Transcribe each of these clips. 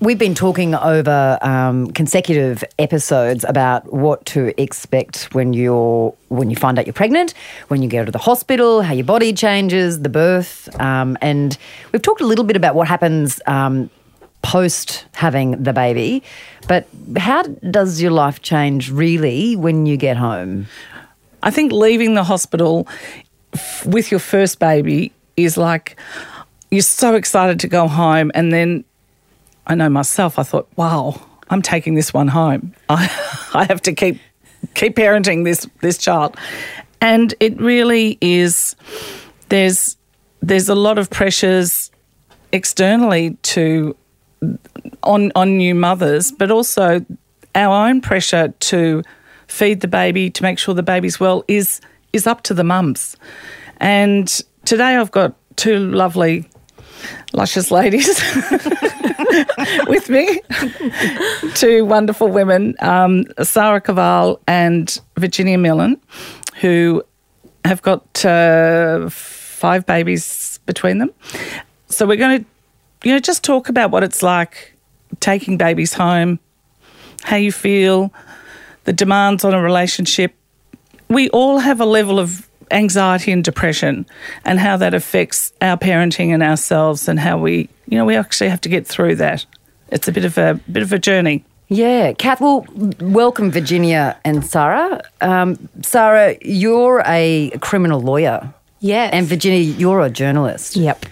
we've been talking over um, consecutive episodes about what to expect when you're when you find out you're pregnant, when you go to the hospital, how your body changes, the birth, um, and we've talked a little bit about what happens um, post having the baby. But how does your life change really when you get home? I think leaving the hospital f- with your first baby is like you're so excited to go home, and then I know myself. I thought, wow, I'm taking this one home. I I have to keep keep parenting this this child, and it really is. There's there's a lot of pressures externally to on on new mothers, but also our own pressure to feed the baby to make sure the baby's well is is up to the mums. And today I've got two lovely luscious ladies with me, two wonderful women, um, Sarah Caval and Virginia Millen, who have got uh, five babies between them. So we're going to, you know, just talk about what it's like taking babies home, how you feel, the demands on a relationship. We all have a level of anxiety and depression and how that affects our parenting and ourselves and how we, you know, we actually have to get through that. It's a bit of a bit of a journey. Yeah, Kath, well, welcome Virginia and Sarah. Um, Sarah, you're a criminal lawyer. Yes. And Virginia, you're a journalist. Yep.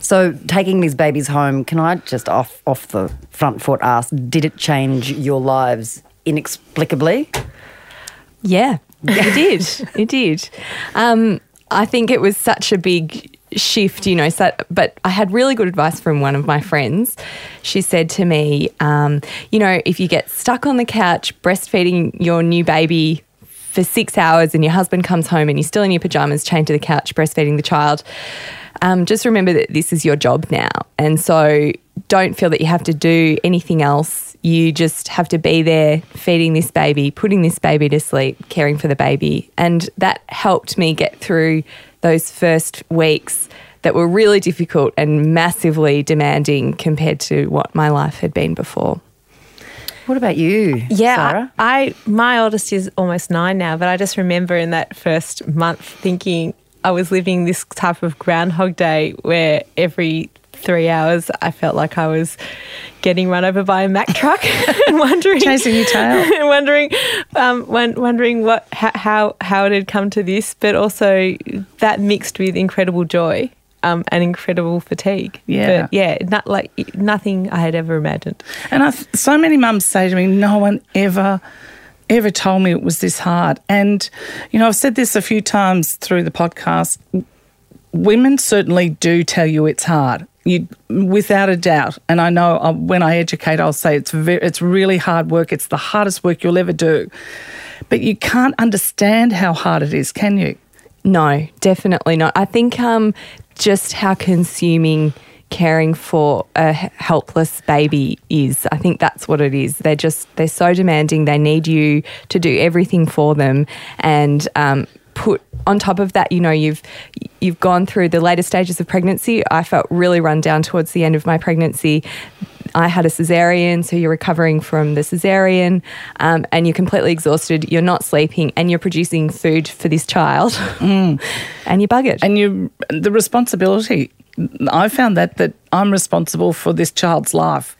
So taking these babies home, can I just off off the front foot ask, did it change your lives inexplicably? Yeah, it did. it did. Um, I think it was such a big shift, you know. So, but I had really good advice from one of my friends. She said to me, um, you know, if you get stuck on the couch breastfeeding your new baby for six hours and your husband comes home and you're still in your pajamas, chained to the couch, breastfeeding the child, um, just remember that this is your job now. And so don't feel that you have to do anything else. You just have to be there feeding this baby, putting this baby to sleep, caring for the baby. And that helped me get through those first weeks that were really difficult and massively demanding compared to what my life had been before. What about you, Yeah, Sarah? I, I my oldest is almost nine now, but I just remember in that first month thinking I was living this type of Groundhog Day where every three hours I felt like I was getting run over by a Mack truck and wondering Chasing your tail. and wondering um, won- wondering what how, how how it had come to this, but also that mixed with incredible joy. Um, and incredible fatigue. Yeah. but yeah, not like nothing I had ever imagined. And I, so many mums say to me, no one ever, ever told me it was this hard. And, you know, I've said this a few times through the podcast. Women certainly do tell you it's hard. You, without a doubt, and I know uh, when I educate, I'll say it's very, it's really hard work. It's the hardest work you'll ever do, but you can't understand how hard it is, can you? No, definitely not. I think um, just how consuming caring for a helpless baby is. I think that's what it is. They're just they're so demanding. They need you to do everything for them, and um, put on top of that, you know, you've you've gone through the later stages of pregnancy. I felt really run down towards the end of my pregnancy. I had a cesarean, so you're recovering from the cesarean, um, and you're completely exhausted. You're not sleeping, and you're producing food for this child, and you bug it. and you the responsibility i found that that i'm responsible for this child's life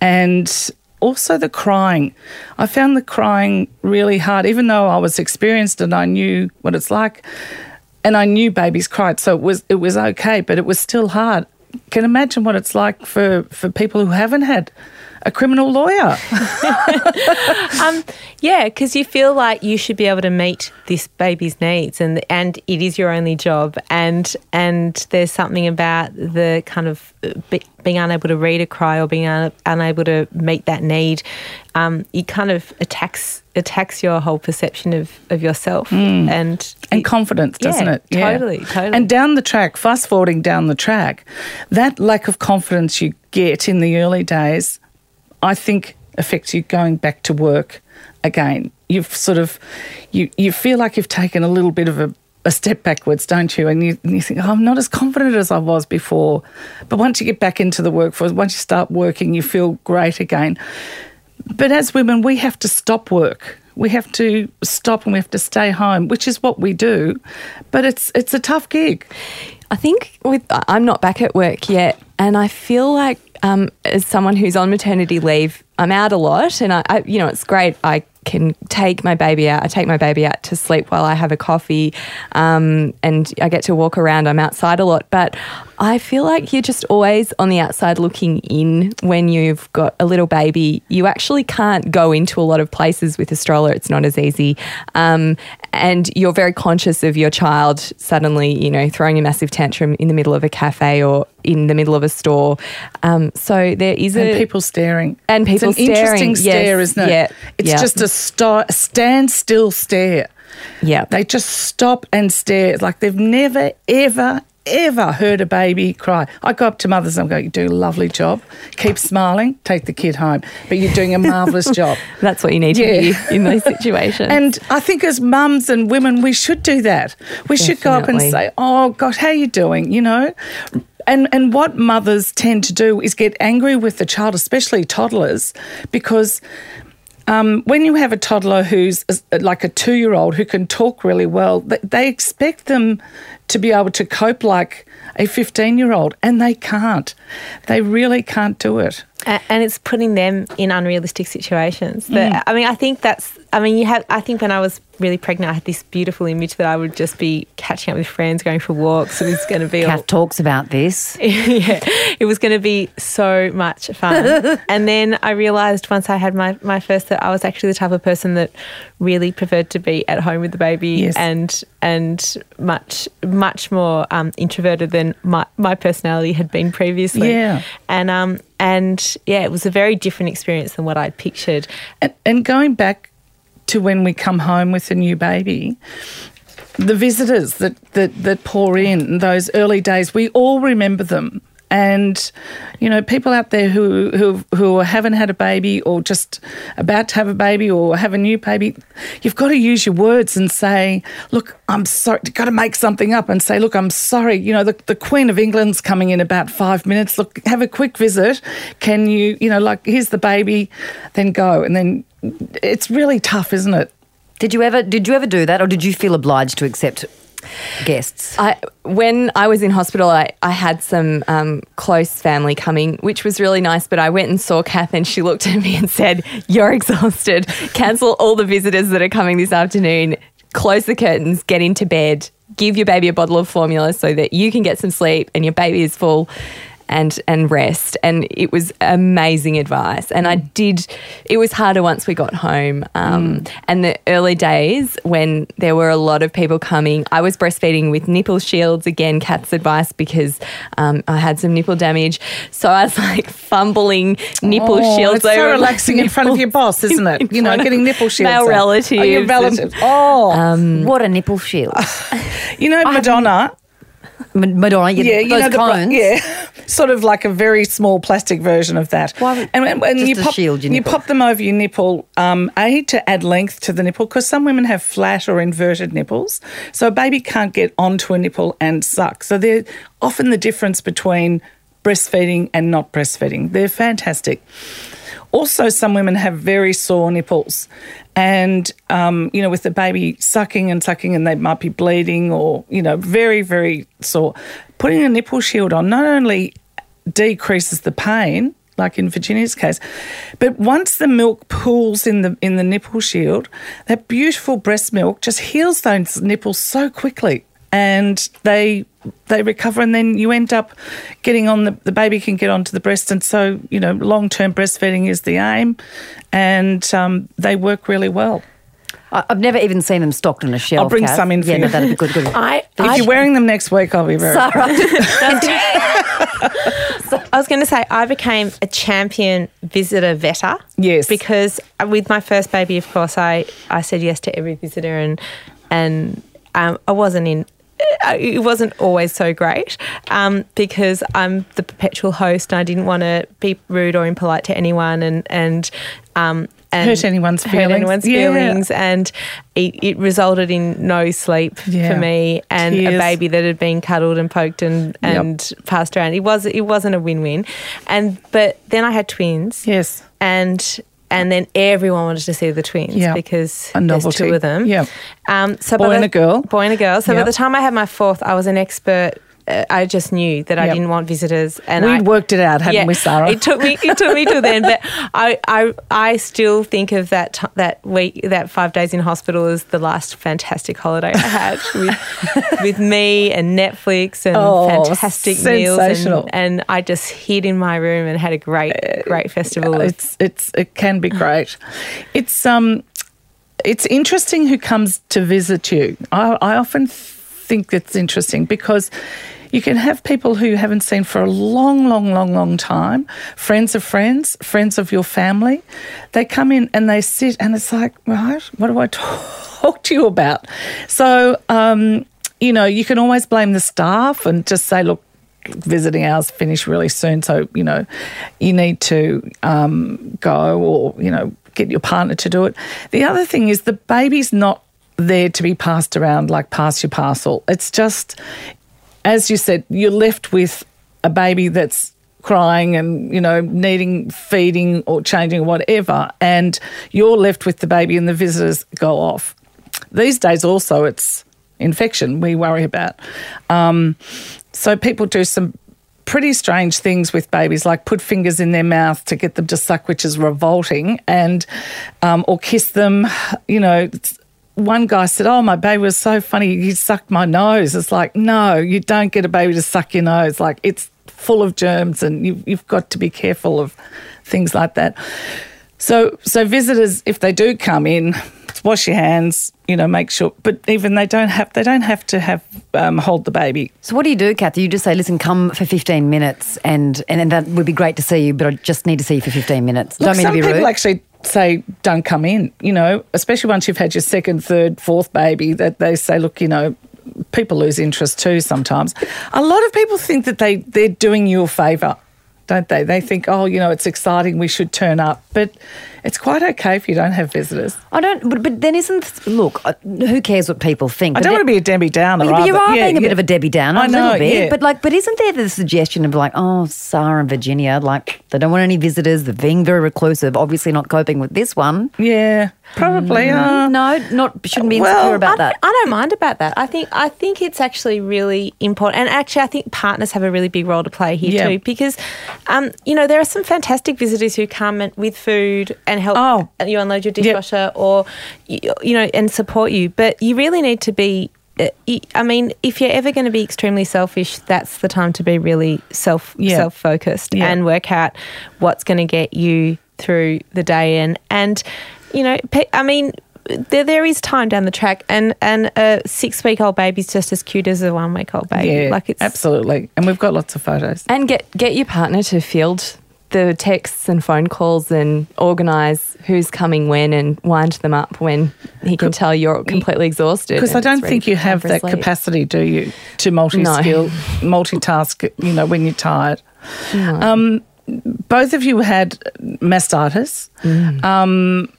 and also the crying. I found the crying really hard. Even though i was experienced and i knew what it's like and i knew babies cried so it was it was okay but it was still hard. Can imagine what it's like for for people who haven't had a criminal lawyer. um, yeah, because you feel like you should be able to meet this baby's needs, and and it is your only job, and and there's something about the kind of uh, be, being unable to read a cry or being un, unable to meet that need. Um, it kind of attacks attacks your whole perception of, of yourself mm. and and it, confidence, doesn't yeah, it? Yeah, totally, totally. And down the track, fast forwarding down the track, that lack of confidence you get in the early days, I think affects you going back to work again. You've sort of you you feel like you've taken a little bit of a a step backwards, don't you? And you, and you think, oh, I'm not as confident as I was before. But once you get back into the workforce, once you start working, you feel great again. But as women, we have to stop work. We have to stop and we have to stay home, which is what we do. But it's it's a tough gig. I think with I'm not back at work yet, and I feel like um, as someone who's on maternity leave, I'm out a lot, and I, I, you know, it's great. I can take my baby out. I take my baby out to sleep while I have a coffee, um, and I get to walk around. I'm outside a lot, but I feel like you're just always on the outside looking in when you've got a little baby. You actually can't go into a lot of places with a stroller. It's not as easy, um, and you're very conscious of your child suddenly, you know, throwing a massive tantrum in the middle of a cafe or in the middle of a store. Um, so there is and a people staring and people it's an staring. interesting stare, yes. isn't it? Yeah. It's yeah. just a st- standstill stare. Yeah. They just stop and stare. Like they've never, ever, ever heard a baby cry. I go up to mothers and I go, You do a lovely job. Keep smiling, take the kid home. But you're doing a marvellous job. That's what you need Yeah. to hear in those situations. And I think as mums and women, we should do that. We should go up and say, "Oh gosh, how you doing?" You know. And and what mothers tend to do is get angry with the child, especially toddlers, because um, when you have a toddler who's like a two year old who can talk really well, they expect them to be able to cope like a 15 year old, and they can't. They really can't do it. And it's putting them in unrealistic situations. That, I mean, I think that's. I mean, you have. I think when I was really pregnant, I had this beautiful image that I would just be catching up with friends, going for walks. It was going to be all, Kath talks about this. yeah, it was going to be so much fun. and then I realised once I had my, my first that I was actually the type of person that really preferred to be at home with the baby Yes. and and much much more um, introverted than my, my personality had been previously. Yeah. And um and yeah, it was a very different experience than what I'd pictured. And, and going back to when we come home with a new baby, the visitors that, that, that pour in those early days, we all remember them. And you know, people out there who who who haven't had a baby or just about to have a baby or have a new baby, you've got to use your words and say, "Look, I'm sorry." You've got to make something up and say, "Look, I'm sorry." You know, the, the Queen of England's coming in about five minutes. Look, have a quick visit. Can you, you know, like here's the baby, then go, and then it's really tough, isn't it? Did you ever did you ever do that or did you feel obliged to accept guests? I, when I was in hospital, I, I had some um, close family coming, which was really nice. But I went and saw Kath, and she looked at me and said, You're exhausted. Cancel all the visitors that are coming this afternoon. Close the curtains, get into bed, give your baby a bottle of formula so that you can get some sleep and your baby is full and and rest and it was amazing advice and I did it was harder once we got home um, and the early days when there were a lot of people coming I was breastfeeding with nipple shields again Kath's advice because um, I had some nipple damage so I was like fumbling nipple Oh, shields It's so over my relaxing in front of your boss, isn't it? You know, getting nipple shields. male on. relatives Oh, your relatives. Oh, what a nipple shield. you know, Madonna. Ma- Madonna, you, Yeah, you those know the cones. yeah, sort of like a very small plastic version of that. Why and and, and just you pop you nipple. pop them over your nipple. Um, a to add length to the nipple because some women have flat or inverted nipples, so a baby can't get onto a nipple and suck. So they're often the difference between breastfeeding and not breastfeeding. They're fantastic. Also, some women have very sore nipples, and um, you know, with the baby sucking and sucking, and they might be bleeding or you know, very very sore. Putting a nipple shield on not only decreases the pain, like in Virginia's case, but once the milk pools in the in the nipple shield, that beautiful breast milk just heals those nipples so quickly. And they they recover, and then you end up getting on the the baby can get onto the breast, and so you know long term breastfeeding is the aim, and um, they work really well. I- I've never even seen them stocked on a shelf. I'll bring Kath. some in for yeah, you. No, that'd be good. good. I, If I, you're wearing them next week, I'll be very. I was going to say I became a champion visitor vetter. Yes. Because with my first baby, of course, I, I said yes to every visitor, and and um, I wasn't in. It wasn't always so great um, because I'm the perpetual host and I didn't want to be rude or impolite to anyone and and um, and Hurt anyone's hurt feelings. anyone's Yeah. feelings, and it, it resulted in no sleep Yeah. for me and a baby that had been cuddled and poked and, Yep. and passed around. It was it wasn't a win win, and but then I had twins. Yes. and and then everyone wanted to see the twins Yeah. because A there's two of them. Yeah. Um, so Boy and a girl. Boy and a girl. So by the time I had my fourth, I was an expert. Uh, I just knew that I didn't want visitors, and We'd I, worked it out, hadn't we, Sarah? It took me. It took me till then, but I, I, I still think of that t- that week, that five days in hospital as the last fantastic holiday I had with, with me and Netflix and Oh, fantastic meals, and, and I just hid in my room and had a great, great festival. of- It's it's it can be great. It's um it's interesting who comes to visit you. I, I often think it's interesting because you can have people who you haven't seen for a long, long, long, long time, friends of friends, friends of your family. They come in and they sit, and it's like, right, what do I talk to you about? So, um, you know, you can always blame the staff and just say, look, visiting hours finish really soon, so you know you need to um, go or you know get your partner to do it. The other thing is the baby's not there to be passed around like pass your parcel. It's just as you said, you're left with a baby that's crying and you know needing feeding or changing whatever and you're left with the baby and the visitors go off these days also it's infection we worry about um, so people do some pretty strange things with babies, like put fingers in their mouth to get them to suck, which is revolting, and um, or kiss them. You know, one guy said, "Oh, my baby was so funny. He sucked my nose." It's like, no, you don't get a baby to suck your nose. Like it's full of germs, and you've, you've got to be careful of things like that. So, so visitors, if they do come in, wash your hands. You know, make sure. But even they don't have, they don't have to have um, hold the baby. So what do you do, Kathy? You just say, "Listen, come for fifteen minutes," and and, and that would be great to see you, but I just need to see you for fifteen minutes. Look, Don't mean to some be people rude. actually say, "Don't come in." You know, especially once you've had your second, third, fourth baby, that they say, "Look, you know." People lose interest too sometimes. A lot of people think that they, they're doing you a favour, don't they? They think, oh, you know, it's exciting, we should turn up. But it's quite okay if you don't have visitors. I don't. But, but then isn't look? uh, Who cares what people think? I But don't then- want to be a Debbie Downer. Well, but you are Yeah, being a yeah. bit of a Debbie Downer, I a know, little bit. yeah. But like, but isn't there the suggestion of like, oh, Sarah and Virginia, like they don't want any visitors. They're being very reclusive. Obviously, not coping with this one. Yeah, probably. uh, no, not shouldn't be insecure well, about I, that. I don't mind about that. I think I think it's actually really important, and actually, I think partners have a really big role to play here Yeah. too, because um, you know there are some fantastic visitors who come with food and help Oh. you unload your dishwasher or you, you know and support you, but you really need to be. Uh, I mean, if you're ever going to be extremely selfish, that's the time to be really self Yeah. self focused Yeah. and work out what's going to get you through the day. And and you know, I mean, there there is time down the track, and and a six week old baby's just as cute as a one week old baby. Yeah, like it's absolutely. And we've got lots of photos. And get get your partner to field the texts and phone calls and organise who's coming when and wind them up when he can tell you're completely exhausted. Because I don't think you have that sleep. capacity, do you, to multi-skill, multitask, you know, when you're tired. Um, both of you had mastitis. Um,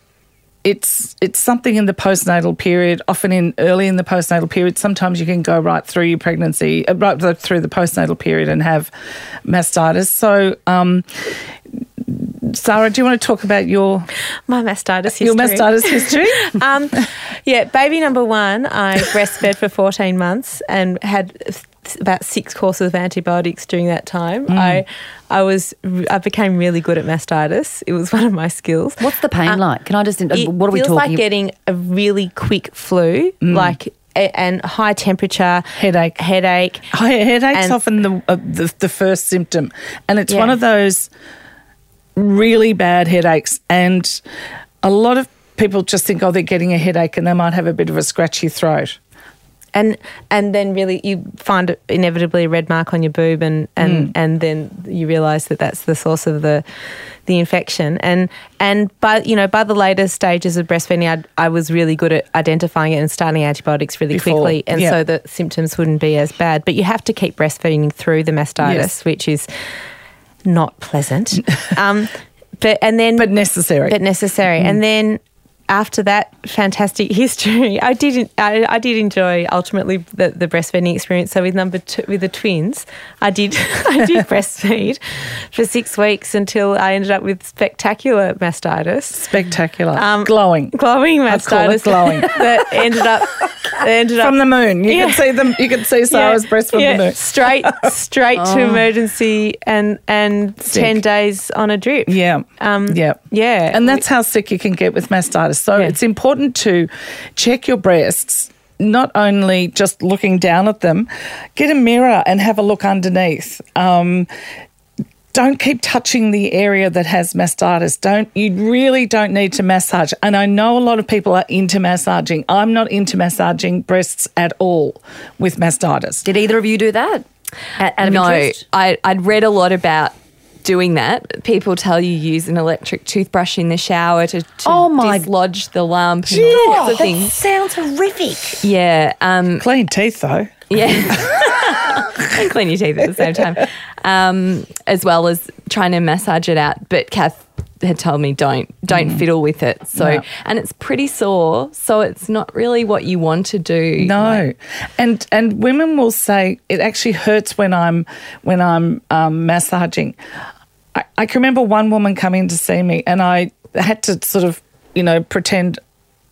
it's it's something in the postnatal period, often in early in the postnatal period. Sometimes you can go right through your pregnancy, uh, right through the postnatal period, and have mastitis. So, um, Sarah, do you want to talk about your my mastitis history. your mastitis history? um, yeah, baby number one, I breastfed for 14 months and had about six courses of antibiotics during that time. Mm. I, I was, I became really good at mastitis. It was one of my skills. What's the pain like? Can I just? It what are we talking? feels like getting a really quick flu, Mm. like and high temperature, Headache. headache. Hi- Headache's And- often the, uh, the the first symptom, and it's Yeah. one of those really bad headaches. And a lot of people just think, oh, they're getting a headache, and they might have a bit of a scratchy throat. And and then really you find inevitably a red mark on your boob and and and then you realize that that's the source of the the infection and and by you know by the later stages of breastfeeding I, I was really good at identifying it and starting antibiotics really Before, quickly and yeah. so the symptoms wouldn't be as bad but you have to keep breastfeeding through the mastitis Yes. which is not pleasant um but and then But necessary. but necessary. Mm. And then after that fantastic history, I did I, I did enjoy ultimately the, the breastfeeding experience. So with number two, with the twins, I did I did breastfeed for six weeks until I ended up with spectacular mastitis. Spectacular, Um, glowing Glowing I call it mastitis. glowing. that ended up ended up from the moon. You Yeah. can see them. You can see Sarah's breast from yeah, the moon. Straight straight to emergency and and Sick. ten days on a drip. Yeah. Um, yeah. yeah. And that's how sick you can get with mastitis. So Yeah. it's important to check your breasts, not only just looking down at them, get a mirror and have a look underneath. Um, don't keep touching the area that has mastitis. Don't you really don't need to massage. And I know a lot of people are into massaging. I'm not into massaging breasts at all with mastitis. Did either of you do that? Out out of no. I, I'd read a lot about doing that. People tell you use an electric toothbrush in the shower to, to Oh my- dislodge the lump and all sorts of that things. sounds horrific. Yeah, um, Clean teeth though. yeah. clean your teeth at the same time, um, as well as trying to massage it out. But Kath had told me don't don't fiddle with it. So Mm. No. and it's pretty sore, so it's not really what you want to do. No, and and women will say it actually hurts when I'm when I'm um, massaging. I, I can remember one woman coming to see me, and I had to sort of you know pretend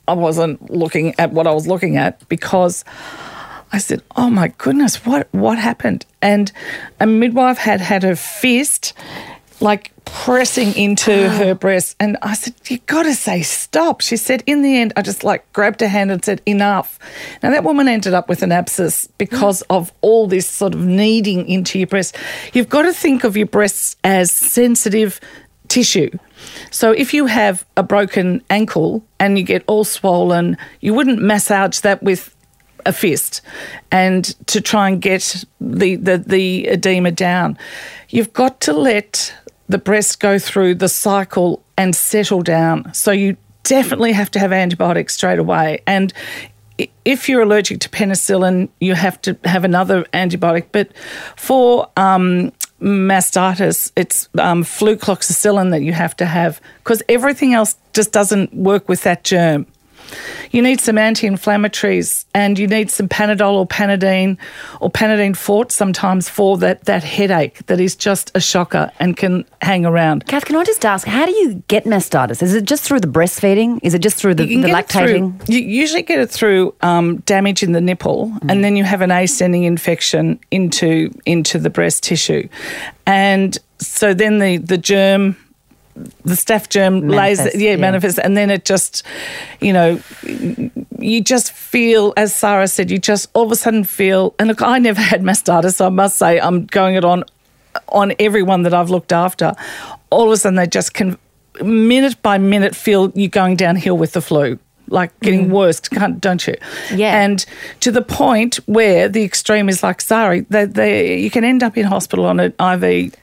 I wasn't looking at what I was looking at because I said, "Oh my goodness, what what happened?" And a midwife had had her fist like pressing into oh. her breast, and I said, "You got to say stop." She said, "In the end, I just like grabbed her hand and said, enough." Now that woman ended up with an abscess because mm. of all this sort of kneading into your breast. You've got to think of your breasts as sensitive tissue. So if you have a broken ankle and you get all swollen, you wouldn't massage that with a fist and to try and get the, the, the edema down. You've got to let the breast go through the cycle and settle down. So you definitely have to have antibiotics straight away. And if you're allergic to penicillin, you have to have another antibiotic. But for um, mastitis, it's um, flucloxacillin that you have to have because everything else just doesn't work with that germ. You need some anti-inflammatories and you need some Panadol or Panadeine or Panadeine Forte sometimes for that, that headache that is just a shocker and can hang around. Kath, can I just ask, how do you get mastitis? Is it just through the breastfeeding? Is it just through the, the lactating? through- you usually get it through um, damage in the nipple, and then you have an ascending infection into into the breast tissue, and so then the the germ. The staph germ lays, Manifests, yeah, yeah. manifests, and then it just, you know, you just feel, as Sarah said, you just all of a sudden feel. And look, I never had mastitis, so I must say I'm going it on on everyone that I've looked after. All of a sudden, they just can, minute by minute, feel you going downhill with the flu, like getting mm. worse, can't, don't you? Yeah. And to the point where the extreme is like, sorry, they, they, you can end up in hospital on an IV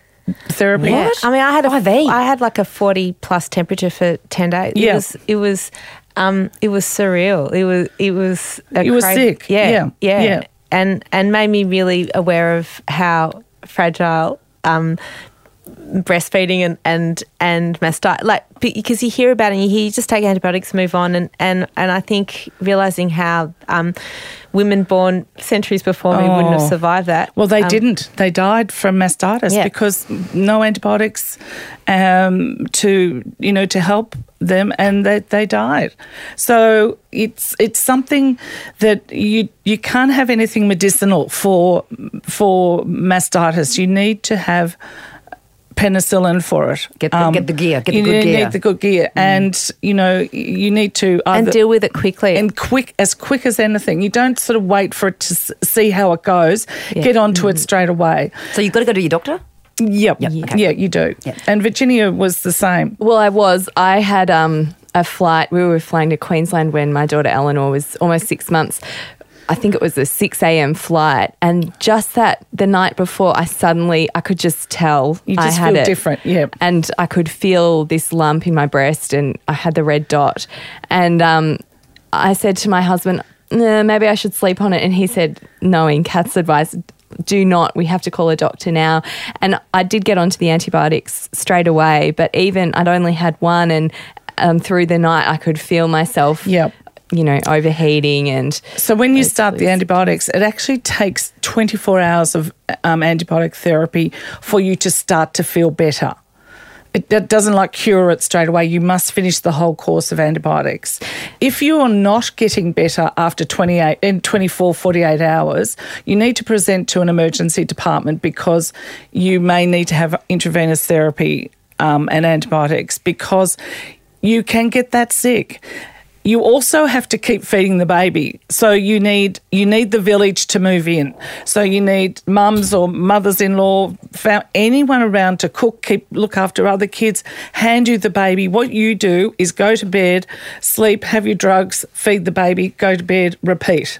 therapy. Yeah. I mean, I had a IV? I had like a forty plus temperature for ten days. It was it was um it was surreal. It was it was a You were cra- sick. Yeah, Yeah. yeah, Yeah. and and made me really aware of how fragile um breastfeeding and and and mastitis like because you hear about it and you hear you just take antibiotics move on and and and I think realizing how um women born centuries before me wouldn't have Oh. survived that Well, they Um, didn't. They died from mastitis Yeah. because no antibiotics um, to you know to help them, and they, they died. So it's it's something that you you can't have anything medicinal for for mastitis. You need to have penicillin for it. Um, Get the- get the gear, get the good need gear. You need the good gear, and you know you need to and deal with it quickly. and quick as quick as anything. You don't sort of wait for it to see how it goes. Yeah. Get onto it straight away. So you've got to go to your doctor? Yep. Yep, Yeah, you do. Yep. And Virginia was the same. Well, I was. I had um, a flight. We were flying to Queensland when my daughter Eleanor was almost six months. I think it was a 6 a.m. flight. And just that, the night before, I suddenly, I could just tell You I just had feel it. different, yeah. And I could feel this lump in my breast and I had the red dot. And um, I said to my husband, "Nah, maybe I should sleep on it. And he said, knowing Kath's advice, do not. We have to call a doctor now. And I did get onto the antibiotics straight away, but even I'd only had one, and um, through the night I could feel myself, Yep. You know, overheating and So when you start the antibiotics, it actually takes 24 hours of um, antibiotic therapy for you to start to feel better. It, it doesn't like cure it straight away. You must finish the whole course of antibiotics. If you are not getting better after 28 in 24 48 hours, you need to present to an emergency department because you may need to have intravenous therapy um, and antibiotics because you can get that sick. You also have to keep feeding the baby. So you need you need the village to move in. So you need mums or mothers-in-law, anyone around to cook, keep look after other kids, hand you the baby. What you do is go to bed, sleep, have your drugs, feed the baby, go to bed, repeat.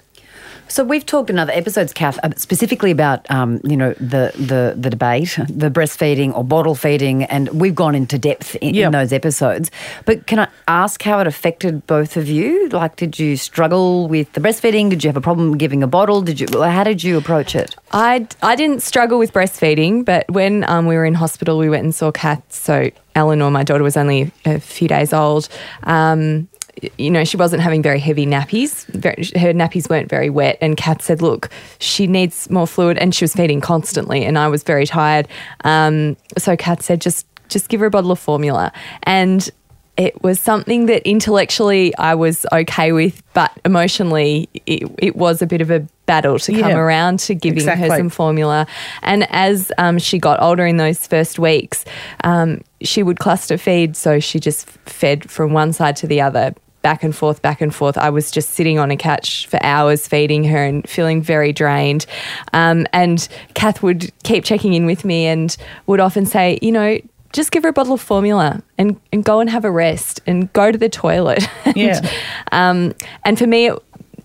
So we've talked in other episodes, Kath, specifically about um, you know the, the the debate, the breastfeeding or bottle feeding, and we've gone into depth in, Yep. in those episodes. But can I ask how it affected both of you? Like, did you struggle with the breastfeeding? Did you have a problem giving a bottle? Did you? How did you approach it? I, I didn't struggle with breastfeeding, but when um, we were in hospital, we went and saw Kath. So Eleanor, my daughter, was only a few days old. Um, you know, she wasn't having very heavy nappies. Her nappies weren't very wet. And Kath said, look, she needs more fluid. And she was feeding constantly. And I was very tired. Um, so Kath said, just, just give her a bottle of formula. And it was something that intellectually I was okay with, but emotionally it, it was a bit of a battle to come Yeah, around to giving her some formula. And as um, she got older in those first weeks, um, she would cluster feed. So she just fed from one side to the other, back and forth, back and forth. I was just sitting on a couch for hours feeding her and feeling very drained. Um, and Kath would keep checking in with me and would often say, you know, just give her a bottle of formula and, and go and have a rest and go to the toilet. And, Yeah. um, and for me, it,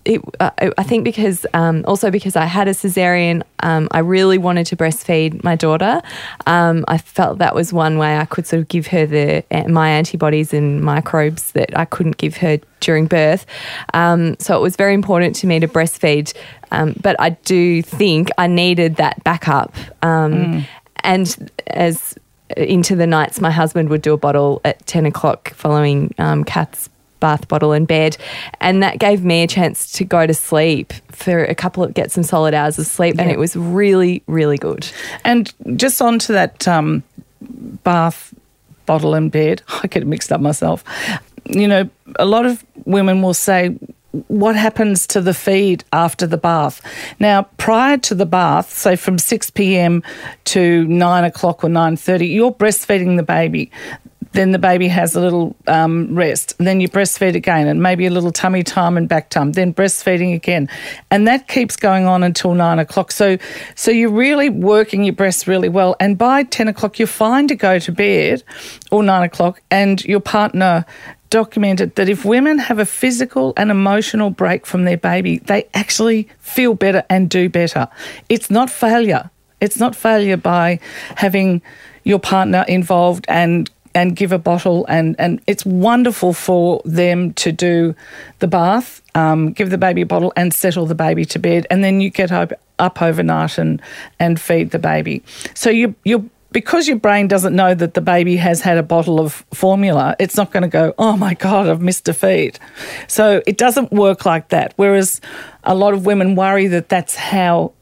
it, uh, I think because um, also because I had a cesarean, um, I really wanted to breastfeed my daughter. Um, I felt that was one way I could sort of give her the my antibodies and microbes that I couldn't give her during birth. Um, so it was very important to me to breastfeed. Um, but I do think I needed that backup. Um, And as into the nights, my husband would do a bottle at 10 o'clock following um, Kath's bath bottle in bed. And that gave me a chance to go to sleep for a couple of, get some solid hours of sleep. And it was really, really good. And just onto that um, bath bottle in bed, I get mixed up myself. You know, a lot of women will say, what happens to the feed after the bath? Now, prior to the bath, say from 6 p.m. to 9 o'clock or 9.30, you're breastfeeding the baby. Then the baby has a little um, rest. And then you breastfeed again, and maybe a little tummy time and back time. Then breastfeeding again, and that keeps going on until nine o'clock. So, so you're really working your breasts really well. And by ten o'clock, you're fine to go to bed, or nine o'clock. And your partner documented that if women have a physical and emotional break from their baby, they actually feel better and do better. It's not failure. It's not failure by having your partner involved and and give a bottle and and it's wonderful for them to do the bath, um, give the baby a bottle and settle the baby to bed, and then you get up, up overnight and and feed the baby. So you you because your brain doesn't know that the baby has had a bottle of formula, it's not going to go, oh my God, I've missed a feed. So it doesn't work like that. Whereas a lot of women worry that that's how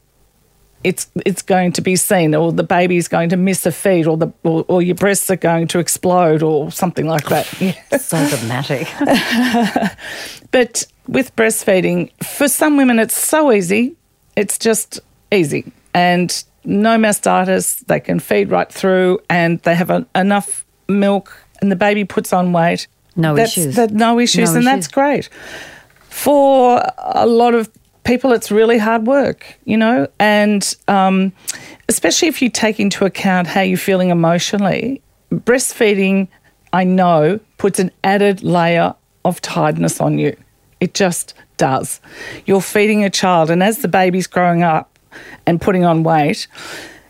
it's it's going to be seen, or the baby's going to miss a feed, or the or, or your breasts are going to explode, or something like that. Yeah. So dramatic. But with breastfeeding, for some women, it's so easy. It's just easy, and no mastitis, they can feed right through, and they have a, enough milk, and the baby puts on weight. No that's, issues. That, no issues, No and that's great. For a lot of people, it's really hard work, you know, and um, especially if you take into account how you're feeling emotionally. Breastfeeding, I know, puts an added layer of tiredness on you. It just does. You're feeding a child, and as the baby's growing up and putting on weight,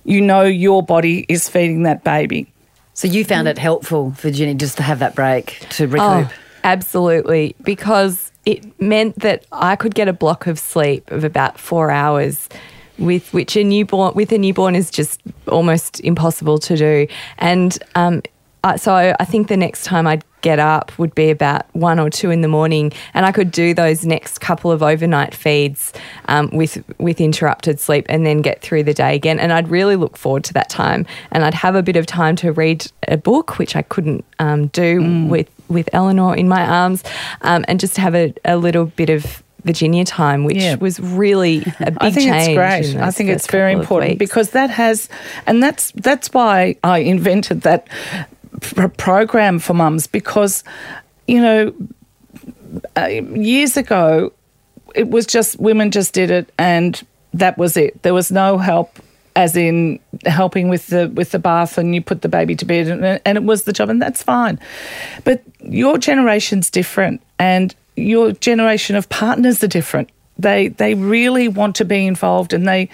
you know your body is feeding that baby. So you found it helpful, Virginia, just to have that break to recoup. Oh, absolutely. Because it meant that I could get a block of sleep of about four hours. With which a newborn with a newborn is just almost impossible to do, and um, I, so I think the next time I'd get up would be about one or two in the morning, and I could do those next couple of overnight feeds um, with with interrupted sleep, and then get through the day again. And I'd really look forward to that time, and I'd have a bit of time to read a book, which I couldn't um, do with with Eleanor in my arms, um, and just have a, a little bit of Virginia time, which Yeah. was really a big I think change. it's great. I think it's very important because that has, and that's that's why I invented that pr- program for mums because, you know, uh, years ago, it was just women just did it and that was it. There was no help. As in helping with the with the bath, and you put the baby to bed, and, and it was the job, and that's fine. But your generation's different, and your generation of partners are different. They they really want to be involved, and they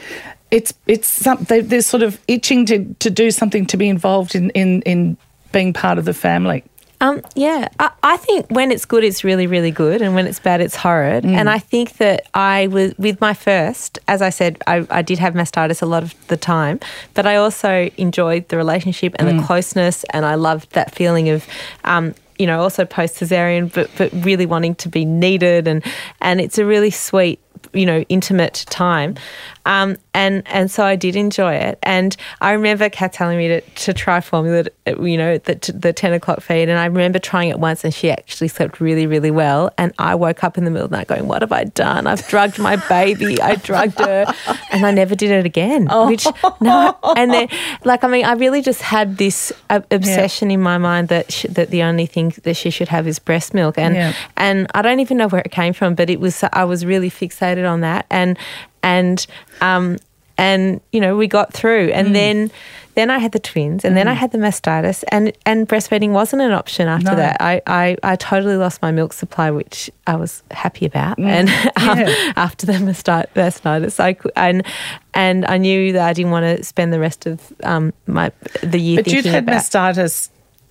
it's it's some they, they're sort of itching to, to do something to be involved in, in in being part of the family. Um, yeah, I, I think when it's good, it's really, really good, and when it's bad, it's horrid. And I think that I was with my first, as I said, I, I did have mastitis a lot of the time, but I also enjoyed the relationship and the closeness, and I loved that feeling of. Um, you know, also post cesarean, but but really wanting to be needed, and and it's a really sweet, you know, intimate time, um, and and so I did enjoy it. And I remember Kath telling me to, to try formula, you know, the, the ten o'clock feed, and I remember trying it once, and she actually slept really really well. And I woke up in the middle of the night going, "What have I done? I've drugged my baby. I drugged her, and I never did it again." Which no, and then like I mean, I really just had this obsession in my mind that sh- that the only thing that she should have is breast milk, and Yeah. and I don't even know where it came from, but it was I was really fixated on that, and and um and you know we got through, Mm. and then then I had the twins, and then I had the mastitis, and and breastfeeding wasn't an option after No. that. I, I I totally lost my milk supply, which I was happy about, Mm. and um, Yeah. after the mastitis, I and and I knew that I didn't want to spend the rest of um my the year But you'd had about. mastitis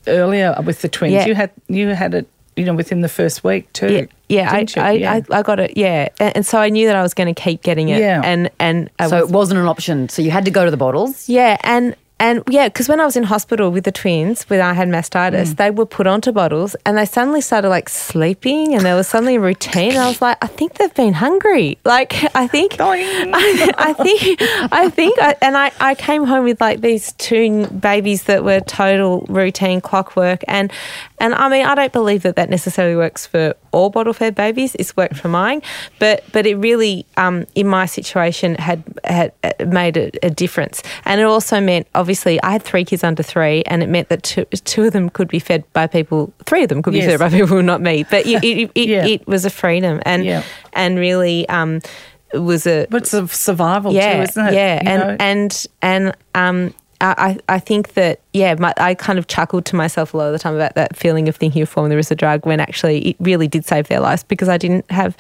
earlier with the twins. Yeah. You had you had it, you know, within the first week too. Yeah, yeah, I. I, Yeah. I, I got it. Yeah, and, and so I knew that I was going to keep getting it. Yeah. and and I so was, it wasn't an option. So you had to go to the bottles. yeah, and and yeah, because when I was in hospital with the twins, when I had Mm. mastitis, they were put onto bottles, and they suddenly started like sleeping, and there was suddenly a routine. And I was like, I think they've been hungry. Like I think, I, I think, I think, I, and I I came home with like these two babies that were total routine clockwork, and and I mean I don't believe that that necessarily works for all bottle fed babies. It's worked for mine, but but it really um, in my situation had had uh, made a, a difference, and it also meant obviously I had three kids under three, and it meant that two, two of them could be fed by people, three of them could be Yes. fed by people, not me. But it it, it, Yeah. it was a freedom, and Yeah. and really um, was a But it's a survival yeah, too, isn't it? Yeah, You and know? and and um, I I think that yeah, my, I kind of chuckled to myself a lot of the time about that feeling of thinking of formula as a drug when actually it really did save their lives because I didn't have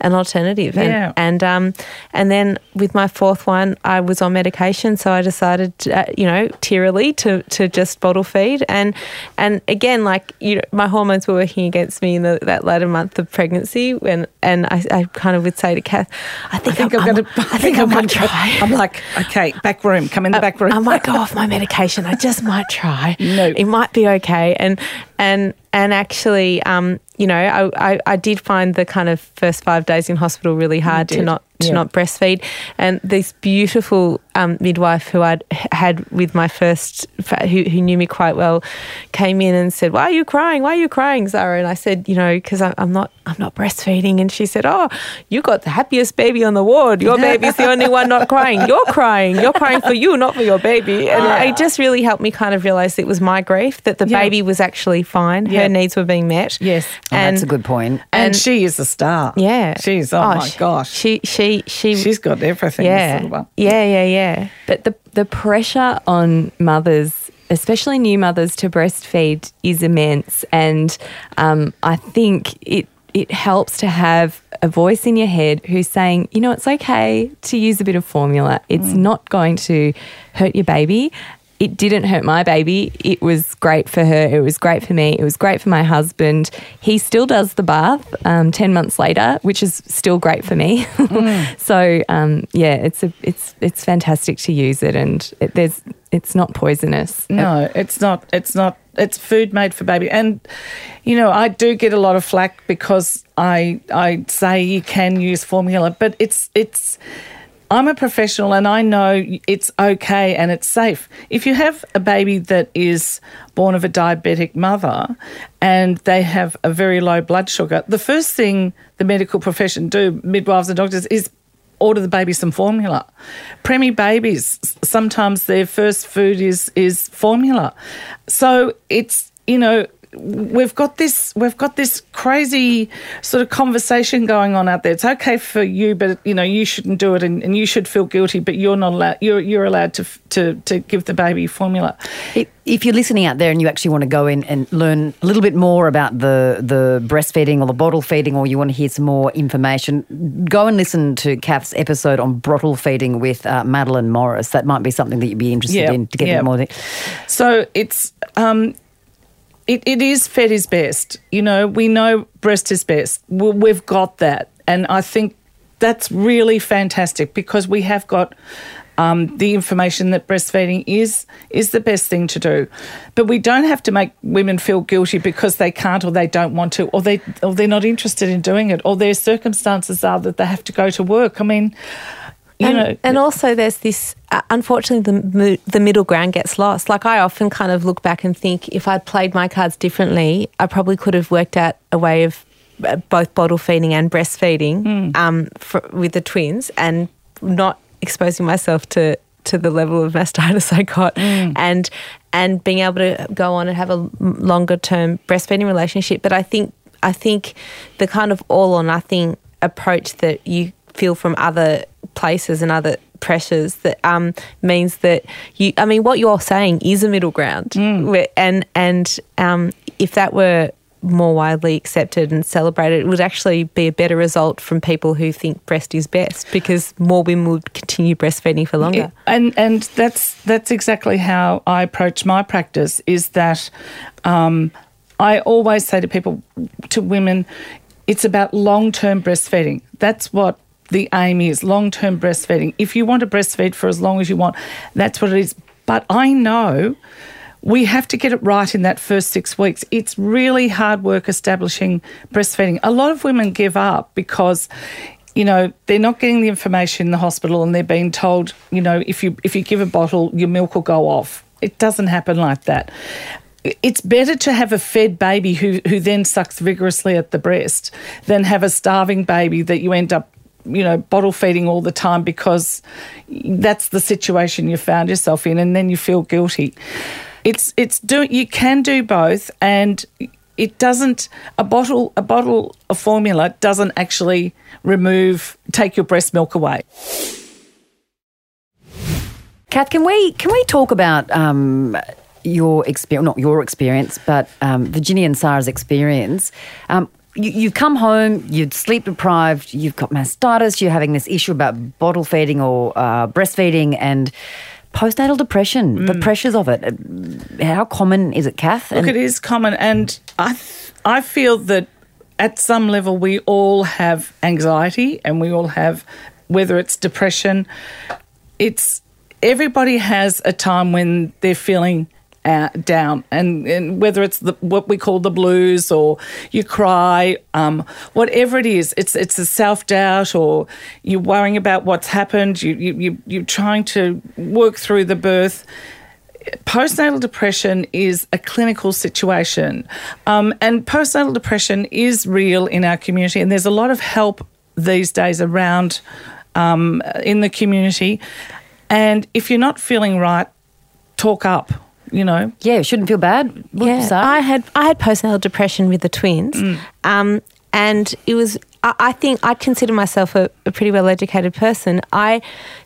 an alternative. And, Yeah. and um, and then with my fourth one, I was on medication, so I decided, uh, you know, tierily to to just bottle feed. And and again, like you know, my hormones were working against me in the, that latter month of pregnancy. When and I, I kind of would say to Kath, I I think, I'm, I'm, going to. I think I I'm might gonna try. I'm like, okay, back room. Come in the back room. I might go off my medication. I just might try. No. it might be okay. And and and actually, um, you know, I, I I did find the kind of first five days in hospital really hard to not to Yeah. not breastfeed. And this beautiful um, midwife who I'd had with my first, who, who knew me quite well, came in and said, "Why are you crying? Why are you crying, Sarah?" And I said, "You know, because I'm not, I'm not breastfeeding." And she said, "Oh, you got the happiest baby on the ward. Your baby's the only one not crying. You're crying. You're crying for you, not for your baby." And it just really helped me kind of realize it was my grief that the Yeah. baby was actually fine. Yeah. Her needs were being met. Yes. Oh, that's a good point. and, and- she is a star. Yeah. She's, oh, my sh- gosh. She she she She's got everything. yeah. Yeah, yeah, yeah. But the the pressure on mothers, especially new mothers, to breastfeed is immense, and um, I think it it helps to have a voice in your head who's saying, you know, it's okay to use a bit of formula. It's not going to hurt your baby. It didn't hurt my baby. It was great for her. It was great for me. It was great for my husband. He still does the bath um, ten months later, which is still great for me. so um, yeah, it's a it's it's fantastic to use it, and it, there's it's not poisonous. No, it's not. It's not. It's food made for baby. And you know, I do get a lot of flack because I I say you can use formula, but it's it's. I'm a professional and I know it's okay and it's safe. If you have a baby that is born of a diabetic mother and they have a very low blood sugar, the first thing the medical profession do, midwives and doctors, is order the baby some formula. Preemie babies, sometimes their first food is is formula. So it's you know we've got this we've got this crazy sort of conversation going on out there. It's okay for you, but you know you shouldn't do it, and, and you should feel guilty, but you're not allowed. You're you're allowed to to to give the baby formula. If- If you're listening out there and you actually want to go in and learn a little bit more about the, the breastfeeding or the bottle feeding, or you want to hear some more information, go and listen to Kath's episode on bottle feeding with uh, Madeline Morris. That might be something that you'd be interested Yeah, in to get a yeah. more. So it's um, it, it is fed is best. You know, we know breast is best. We- We've got that, and I think that's really fantastic because we have got. Um, the information that breastfeeding is is the best thing to do, but we don't have to make women feel guilty because they can't or they don't want to or they or they're not interested in doing it or their circumstances are that they have to go to work. I mean, you and, know, and also there's this uh, unfortunately the the middle ground gets lost. Like i often kind of look back and think if i'd played my cards differently i probably could have worked out a way of uh, both bottle feeding and breastfeeding um, for, with the twins and not exposing myself to to the level of mastitis I got. And and being able to go on and have a longer term breastfeeding relationship. But I think I think the kind of all or nothing approach that you feel from other places and other pressures that um, means that you I mean what you're saying is a middle ground Where- and and um, if that were more widely accepted and celebrated it would actually be a better result from people who think breast is best because more women would continue breastfeeding for longer and and that's that's exactly how I approach my practice. Is that um, I always say to people, to women, it's about long term breastfeeding. That's what the aim is long term breastfeeding. If you want to breastfeed for as long as you want, that's what it is. But I know we have to get it right in that first six weeks. It's really hard work establishing breastfeeding. A lot of women give up because you know they're not getting the information in the hospital and they're being told you know if you if you give a bottle your milk will go off it doesn't happen like that it's better to have a fed baby who who then sucks vigorously at the breast than have a starving baby that you end up you know bottle feeding all the time because that's the situation you found yourself in and then you feel guilty it's it's do you can do both and it doesn't a bottle a bottle of formula doesn't actually remove take your breast milk away Kath, can we can we talk about um, your experience? Not your experience, but um, Virginia and Sarah's experience. Um, you, you come home, you're sleep deprived, you've got mastitis, you're having this issue about bottle feeding or uh, breastfeeding, and postnatal depression. The pressures of it. How common is it, Kath? Look, it is common, and I th- I feel that at some level we all have anxiety, and we all have whether it's depression. It's everybody has a time when they're feeling uh, down, and, and whether it's the, what we call the blues or you cry, um, whatever it is, it's it's a self doubt or you're worrying about what's happened. You you you you're trying to work through the birth postnatal depression is a clinical situation, um, and postnatal depression is real in our community, and there's a lot of help these days around um, in the community. And if you're not feeling right, talk up. You know, Yeah, shouldn't feel bad. Would Yeah, say? I had I had postnatal depression with the twins, mm. um, and it was. I, I think I consider myself a, a pretty well educated person. I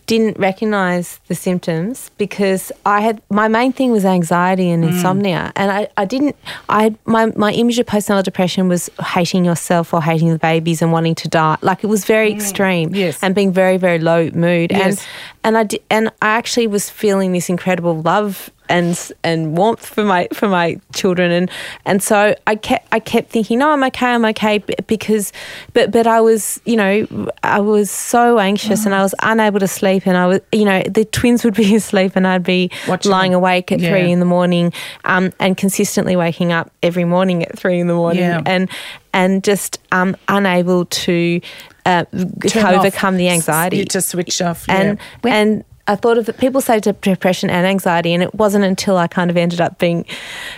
didn't recognise the symptoms because I had my main thing was anxiety and mm. insomnia, and I, I didn't. I had, my my image of postnatal depression was hating yourself or hating the babies and wanting to die. Like it was very mm. extreme, Yes. and being very very low mood, Yes. and and I di- and I actually was feeling this incredible love and and warmth for my for my children and and so I kept I kept thinking no I'm okay I'm okay because but but I was you know I was so anxious and I was unable to sleep and I was you know the twins would be asleep and I'd be Watching lying awake at Yeah. three in the morning um, and consistently waking up every morning at three in the morning Yeah. and and just um, unable to uh, Turn off. overcome the anxiety You just switch off. and yeah. and I thought of it. People say de- depression and anxiety, and it wasn't until I kind of ended up being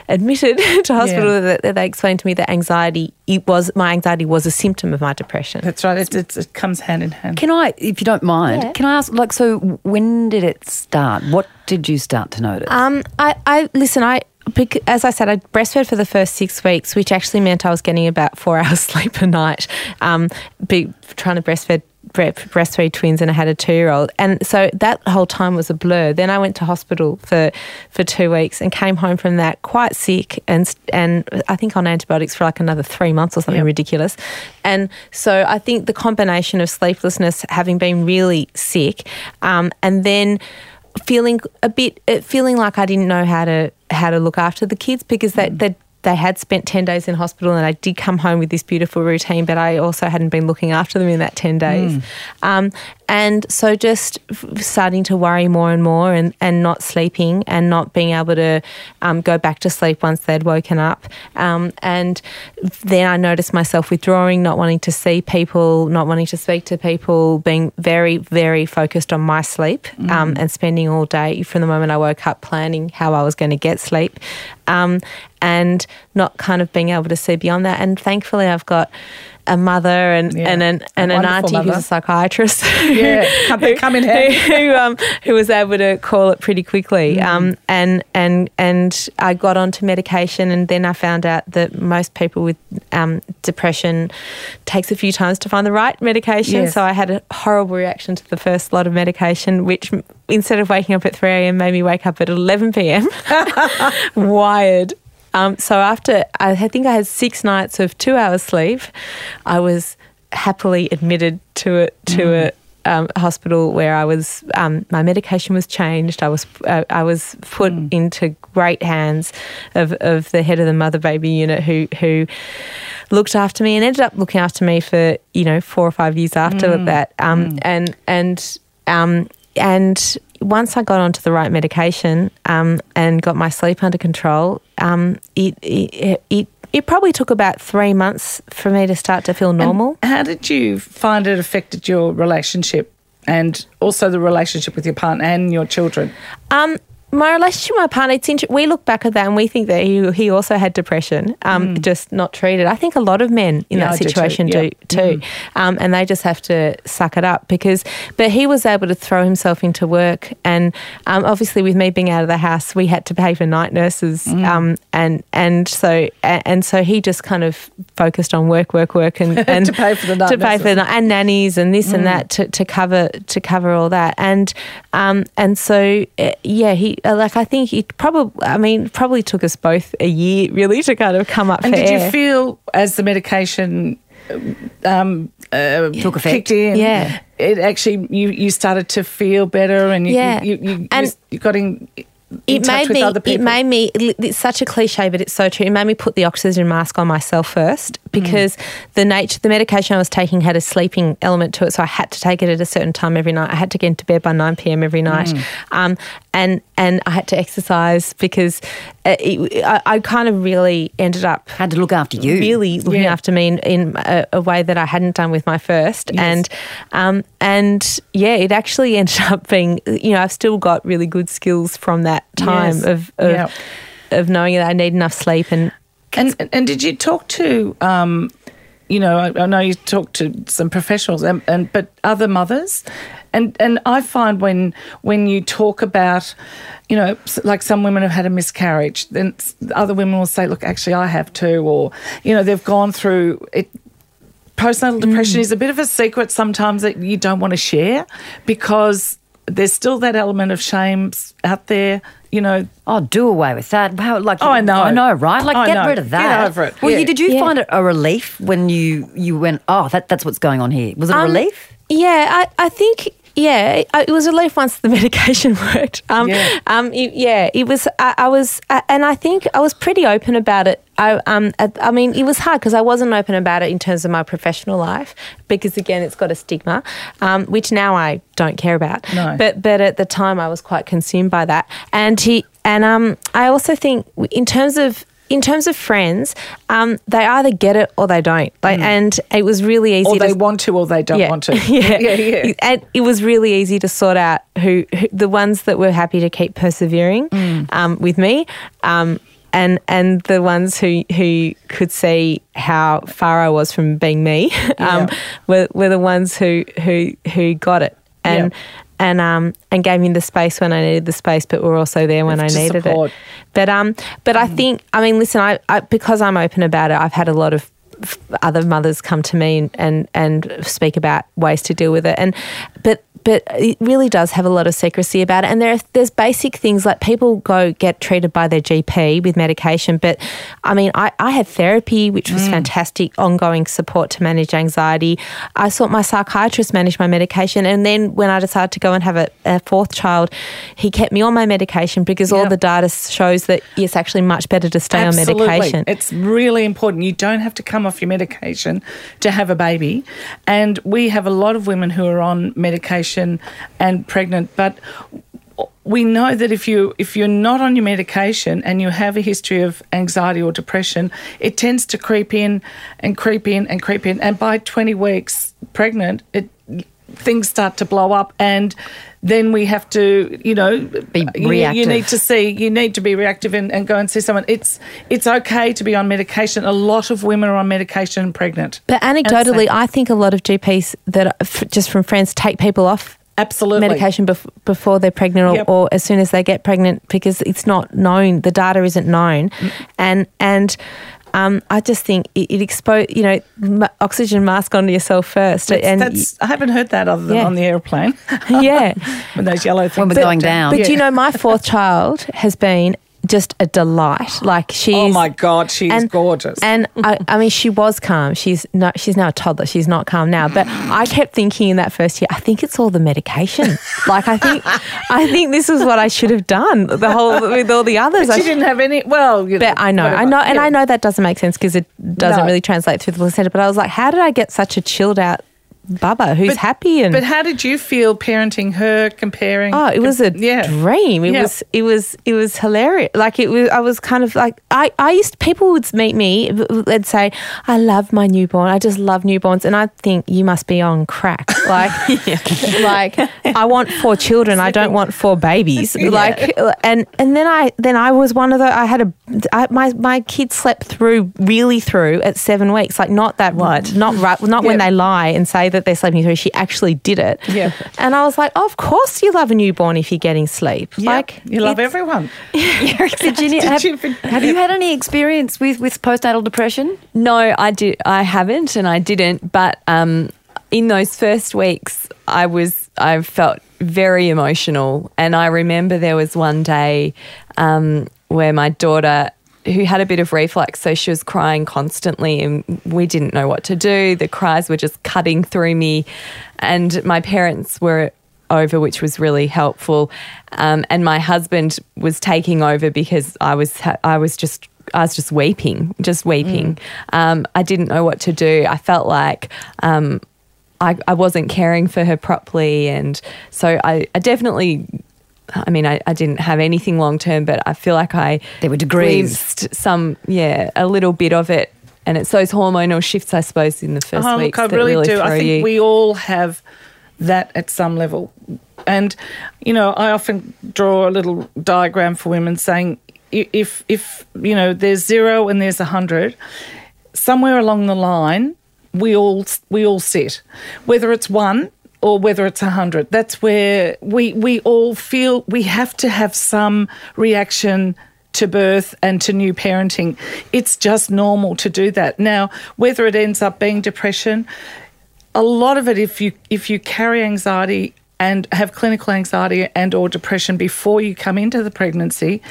admitted to hospital Yeah. that, that they explained to me that anxiety it was my anxiety was a symptom of my depression. That's right. It, it, it comes hand in hand. Can I, if you don't mind, Yeah. can I ask, like, so when did it start? What did you start to notice? Um, I, I listen. I bec- as I said, I breastfed for the first six weeks, which actually meant I was getting about four hours sleep a night. Um, be, trying to breastfeed bre- breastfeed twins, and I had a two year old, and so that whole time was a blur. Then I went to hospital for for two weeks and came home from that quite sick, and and I think on antibiotics for like another three months or something Yep. ridiculous. And so I think the combination of sleeplessness, having been really sick, um, and then feeling a bit uh, feeling like I didn't know how to how to look after the kids because they they they had spent 10 days in hospital and I did come home with this beautiful routine, but I also hadn't been looking after them in that 10 days. Um, and so just starting to worry more and more and, and not sleeping and not being able to um, go back to sleep once they'd woken up. Um, and then I noticed myself withdrawing, not wanting to see people, not wanting to speak to people, being very, very focused on my sleep um, and spending all day from the moment I woke up planning how I was going to get sleep. Um, and not kind of being able to see beyond that. And thankfully, I've got a mother and, Yeah. and an, A and an wonderful auntie who's a psychiatrist. Yeah, come- they come in handy. who, um, who was able to call it pretty quickly. Mm. Um, and and and I got onto medication, and then I found out that most people with um, depression takes a few times to find the right medication. Yes. So I had a horrible reaction to the first lot of medication, which instead of waking up at three a.m. made me wake up at eleven p.m. wired. Um, so after I think I had six nights of two hours sleep, I was happily admitted to a to a um, hospital where I was um, my medication was changed. I was uh, I was put into great hands of, of the head of the mother baby unit who who looked after me and ended up looking after me for you know four or five years after that. Um, And and um, and once I got onto the right medication um, and got my sleep under control, um, it, it it it probably took about three months for me to start to feel normal. How did you find it affected your relationship and also the relationship with your partner and your children? Um, my relationship with my partner, it's inter- we look back at that and we think that he, he also had depression, um, just not treated. I think a lot of men in Mm. Yeah, that I do too, situation yeah. do too. Um, and they just have to suck it up because, but he was able to throw himself into work. And um, obviously, with me being out of the house, we had to pay for night nurses. Mm. Um, and, and so, and so he just kind of focused on work, work, work and, and To pay for the night to pay for the and nannies and this and that to, to cover to cover all that and um and so uh, yeah he like I think it probably I mean probably took us both a year really to kind of come up And for did air. you feel as the medication um, uh, Took effect. kicked in? Yeah. It actually you you started to feel better and you Yeah. you, you, you, And- you got in. in it touch made with me other it made me it's such a cliche but it's so true it made me put the oxygen mask on myself first because the nature, the medication I was taking had a sleeping element to it, so I had to take it at a certain time every night. I had to get into bed by nine pm every night, um, and and I had to exercise because uh, it, I, I kind of really ended up Had to look after you. really looking Yeah. after me in, in a, a way that I hadn't done with my first, and um, and yeah, it actually ended up being you know I've still got really good skills from that time Yes. of of, Yeah. of knowing that I need enough sleep and And and did you talk to um, you know, I, I know you talked to some professionals and, and but other mothers, and and I find when when you talk about, you know, like some women have had a miscarriage, then other women will say, look, actually I have too, or you know, they've gone through it. Postnatal depression is a bit of a secret sometimes that you don't want to share because there's still that element of shame out there. You know, Oh, do away with that. How, like, Oh, I know. I know, right? Like, I get know. rid of that. Get that. over it. Well, Yeah. you, did you Yeah. find it a relief when you you went? Oh, that that's what's going on here. Was it a Um, relief? Yeah, I, I think yeah, it was a relief once the medication worked. Um, Yeah. um, it- yeah, it was. I, I was, uh, and I think I was pretty open about it. I, um, I, I mean, it was hard because I wasn't open about it in terms of my professional life because again, it's got a stigma, um, which now I don't care about. No. But but at the time, I was quite consumed by that, and he and um, I also think in terms of. In terms of friends, um, they either get it or they don't. Like, and it was really easy. or to, they want to, or they don't yeah. want to. yeah. yeah, yeah. And it was really easy to sort out who, who the ones that were happy to keep persevering Mm. um, with me, um, and and the ones who who could see how far I was from being me, um, Yeah. were were the ones who who who got it and. Yeah. And um and gave me the space when I needed the space, but were also there when I needed support. it. But um, but I think I mean, listen, I, I because I'm open about it, I've had a lot of other mothers come to me and, and speak about ways to deal with it, and but but it really does have a lot of secrecy about it. And there are, there's basic things like people go get treated by their GP with medication, but I mean, I, I had therapy, which was mm. fantastic, ongoing support to manage anxiety. I saw my psychiatrist manage my medication, and then when I decided to go and have a, a fourth child, he kept me on my medication because all the data shows that it's actually much better to stay on medication. It's really important. You don't have to come off your medication to have a baby. And we have a lot of women who are on medication and pregnant, but we know that if you if you're not on your medication and you have a history of anxiety or depression, it tends to creep in and creep in and creep in. And by 20 weeks pregnant, it things start to blow up and then we have to you know Be you- you, need to see you need to be reactive and, and go and see someone. It's it's okay to be on medication. A lot of women are on medication and pregnant. But anecdotally, I think a lot of GPs that f- just from friends take people off absolutely. medication bef- before they're pregnant or, Yep. or as soon as they get pregnant because it's not known. The data isn't known, mm. and and. Um, I just think it, it expose, you know, m- oxygen mask onto yourself first, That's- and that's I haven't heard that other than Yeah. on the airplane yeah. when those yellow things When we're are going down. But you know, my fourth child has been just a delight. Like she's Oh my God, she's gorgeous. And I, I mean, she was calm. She's not. She's now a toddler. She's not calm now. But I kept thinking in that first year, I think it's all the medication. Like I think, I think this is what I should have done. The whole with all the others. But I she sh- didn't have any well you know, but I know, I know, and Yeah. I know that doesn't make sense because it doesn't No. really translate through the placenta. But I was like, how did I get such a chilled out bubba who's But- happy and but how did you feel parenting her comparing Oh, it was a yeah dream. It Yeah. was it was it was hilarious. Like it was I was kind of like I I used people would meet me they'd say I love my newborn. I just love newborns and I think you must be on crack. Like like I want four children. I don't want four babies. Like and and then I then I was one of the I had a I, my my kid slept through really through at 7 weeks. Like not that What? not right not when they lie and say that they're sleeping through. She actually did it. Yeah. And I was like, of course you love a newborn if you're getting sleep. Yeah, Like you love everyone Virginia, have, you- have you had any experience with, with postnatal depression? No, I did. I haven't, and I didn't. But um, in those first weeks, I was. I felt very emotional, and I remember there was one day um, where my daughter. Who had a bit of reflux, so she was crying constantly, and we didn't know what to do. The cries were just cutting through me, and my parents were over, which was really helpful. Um, and my husband was taking over because I was ha- I was just I was just weeping, just weeping. Um, I didn't know what to do. I felt like um, I, I wasn't caring for her properly, and so I, I definitely. I mean, I, I didn't have anything long term, but I feel like I There were degrees. some, yeah, a little bit of it, and it's those hormonal shifts, I suppose, in the first Oh, weeks look, I that really, really do. throw I think you. we all have that at some level. And, you know, I often draw a little diagram for women saying if, if you know, there's zero and there's a hundred, somewhere along the line, we all we all sit, whether it's one or whether it's a hundred. That's where we we all feel we have to have some reaction to birth and to new parenting. It's just normal to do that. Now, whether it ends up being depression, a lot of it if you if you carry anxiety and have clinical anxiety and or depression before you come into the pregnancy,